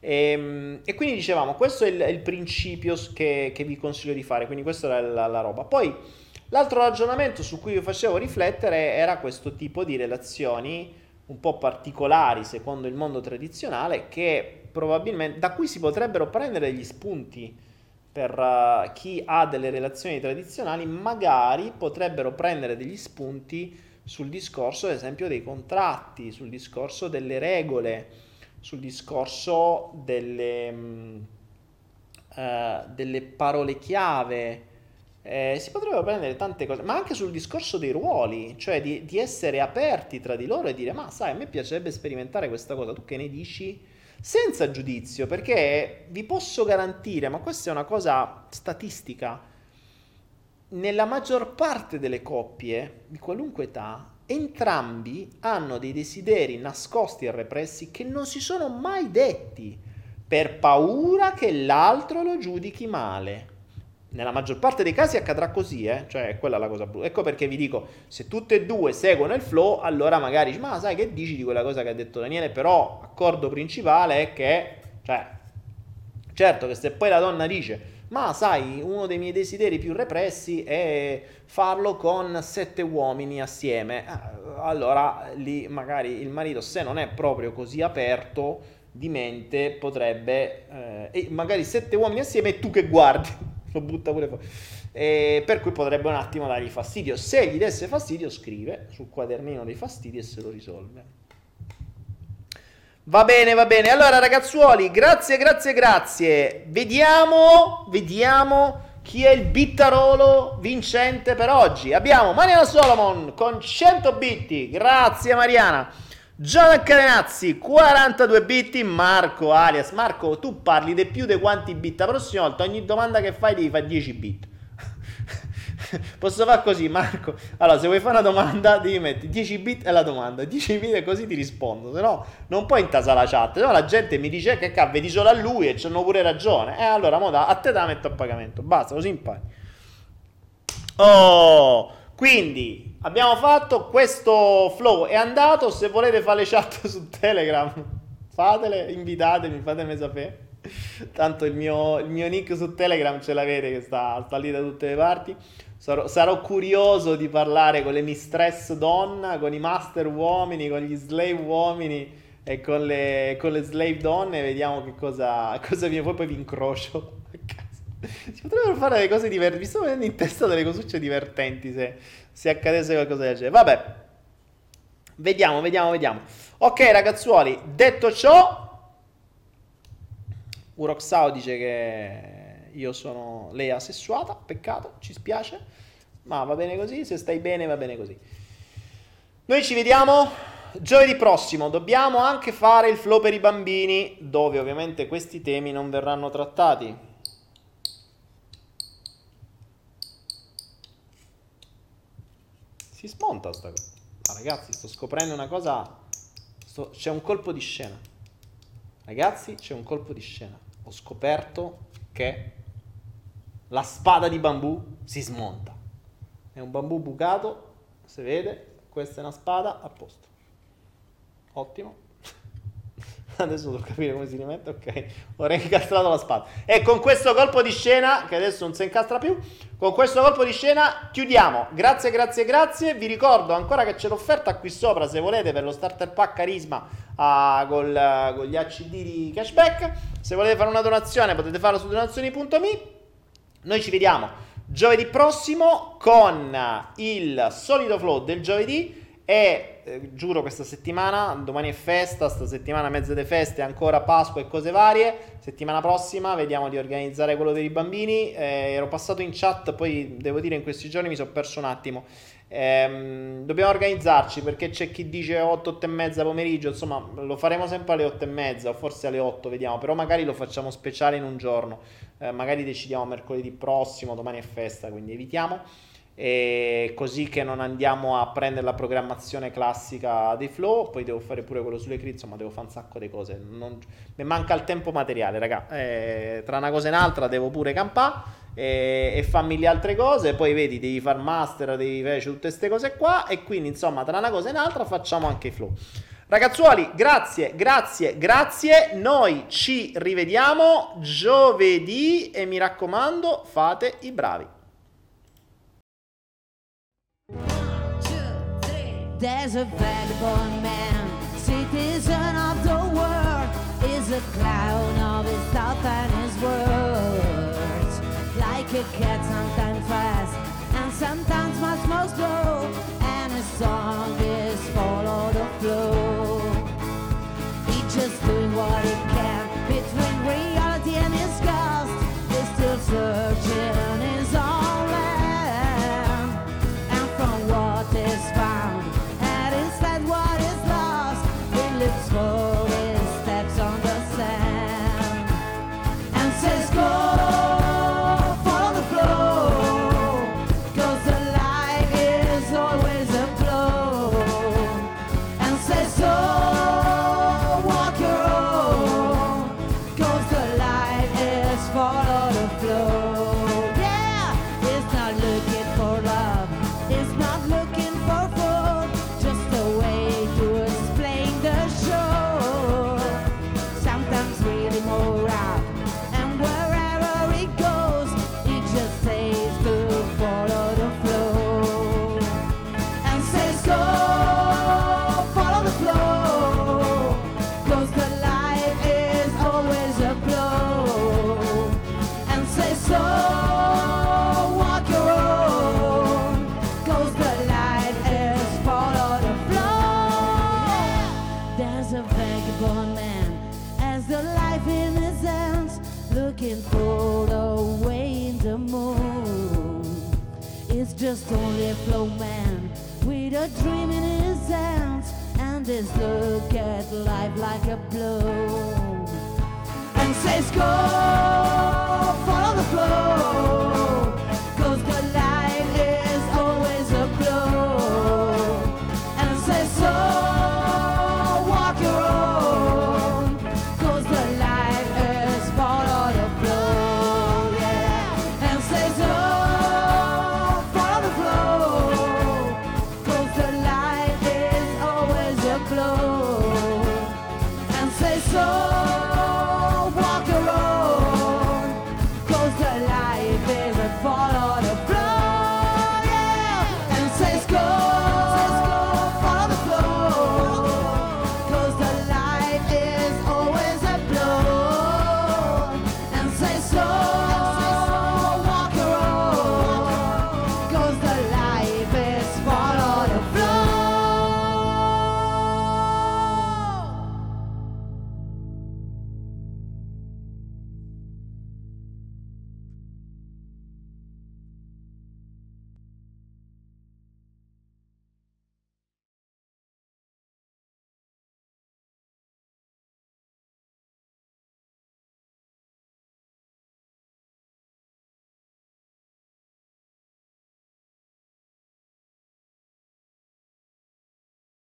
E, ehm, e, quindi dicevamo, questo è il, il principio che, che, vi consiglio di fare, quindi questa è la, la, roba. Poi l'altro ragionamento su cui vi facevo riflettere era questo tipo di relazioni un po' particolari secondo il mondo tradizionale che probabilmente da cui si potrebbero prendere degli spunti per uh, chi ha delle relazioni tradizionali, magari potrebbero prendere degli spunti sul discorso, ad esempio, dei contratti, sul discorso delle regole, sul discorso delle, mh, uh, delle parole chiave. Eh, si potrebbero prendere tante cose, ma anche sul discorso dei ruoli, cioè di, di, essere aperti tra di loro e dire: Ma sai, a me piacerebbe sperimentare questa cosa, tu che ne dici? Senza giudizio, perché vi posso garantire, ma questa è una cosa statistica nella maggior parte delle coppie di qualunque età, entrambi hanno dei desideri nascosti e repressi che non si sono mai detti per paura che l'altro lo giudichi male. Nella maggior parte dei casi accadrà così, eh? cioè quella è la cosa brutta. Ecco perché vi dico, se tutte e due seguono il flow, allora magari ma sai che dici di quella cosa che ha detto Daniele, però accordo principale è che, cioè, certo che se poi la donna dice, ma sai, uno dei miei desideri più repressi è farlo con sette uomini assieme. Eh, allora lì magari il marito, se non è proprio così aperto di mente, potrebbe... Eh, e magari sette uomini assieme e tu che guardi, [LAUGHS] lo butta pure fuori. E per cui potrebbe un attimo dargli fastidio. Se gli desse fastidio, scrive sul quadernino dei fastidi e se lo risolve. Va bene, va bene. Allora, ragazzuoli, grazie, grazie, grazie. Vediamo, vediamo chi è il bittarolo vincente per oggi. Abbiamo Mariana Solomon con 100 bitti. Grazie, Mariana. Gian Carenazzi, 42 bitti. Marco alias. Marco, tu parli di più di quanti bit. La prossima volta, ogni domanda che fai devi fare 10 bit. [LAUGHS] Posso fare così, Marco? Allora, se vuoi fare una domanda, devi mettere 10 bit e la domanda, 10 bit e così ti rispondo. Se no, non puoi intasare la chat. Se no, la gente mi dice che cavolo, vedi solo a lui e c'hanno pure ragione. E eh, allora, moda, a te te la metto a pagamento. Basta, così impari. Oh, quindi abbiamo fatto questo flow. È andato. Se volete fare le chat [LAUGHS] su Telegram, Fatele, invitatemi, fatemi sapere. Tanto il mio, il mio nick su Telegram ce l'avete che sta, sta lì da tutte le parti. Sarò, sarò, curioso di parlare con le mistress donna, con i master uomini, con gli slave uomini e con le, con le slave donne. Vediamo che cosa, [LAUGHS] cosa viene. Poi, poi vi incrocio. Si potrebbero fare delle cose divertenti. Mi sto venendo in testa delle cosucce divertenti se, se accadesse qualcosa del genere. Vabbè, vediamo, vediamo, vediamo. Ok, ragazzuoli, detto ciò, Uroxao dice che io sono lei asessuata, peccato, ci spiace, ma va bene così, se stai bene va bene così. Noi ci vediamo giovedì prossimo, dobbiamo anche fare il flow per i bambini, dove ovviamente questi temi non verranno trattati. Si smonta sta cosa. Ma ragazzi, sto scoprendo una cosa, sto... c'è un colpo di scena. Ragazzi, c'è un colpo di scena. Ho scoperto che la spada di bambù si smonta. È un bambù bucato, si vede, questa è una spada, a posto. Ottimo. [LAUGHS] Adesso devo capire come si rimette, ok. Ho reincastrato la spada. E con questo colpo di scena, che adesso non si incastra più, con questo colpo di scena chiudiamo. Grazie, grazie, grazie. Vi ricordo ancora che c'è l'offerta qui sopra, se volete, per lo starter pack carisma uh, col, con gli ACD di cashback. Se volete fare una donazione potete farlo su donazioni.me. Noi ci vediamo giovedì prossimo con il solito flow del giovedì e eh, giuro questa settimana, domani è festa, sta settimana mezza di feste, ancora Pasqua e cose varie. Settimana prossima vediamo di organizzare quello per i bambini. Eh, ero passato in chat, poi devo dire in questi giorni mi sono perso un attimo. Ehm, dobbiamo organizzarci perché c'è chi dice 8, 8 e mezza pomeriggio, insomma lo faremo sempre alle 8 e mezza o forse alle 8, vediamo, però magari lo facciamo speciale in un giorno, eh, magari decidiamo mercoledì prossimo, domani è festa, quindi evitiamo. E così che non andiamo a prendere la programmazione classica dei flow, poi devo fare pure quello sulle crit, insomma devo fare un sacco di cose, non... mi manca il tempo materiale, raga, eh, tra una cosa e un'altra devo pure campare e, e fammi le altre cose. Poi vedi, devi far master, devi fare tutte queste cose qua. E quindi, insomma, tra una cosa e un'altra facciamo anche i flow. Ragazzuoli, grazie, grazie, grazie. Noi ci rivediamo giovedì e mi raccomando, fate i bravi. There's a vagabond man, citizen of the world, is a clown of his thought and his world. A cat, sometimes fast and sometimes much more slow. And his song is follow the flow. He's just doing what he can between reality and his ghost. Still searching lonely flowman with a dream in his hands and this look at life like a blow. And says go follow the flow.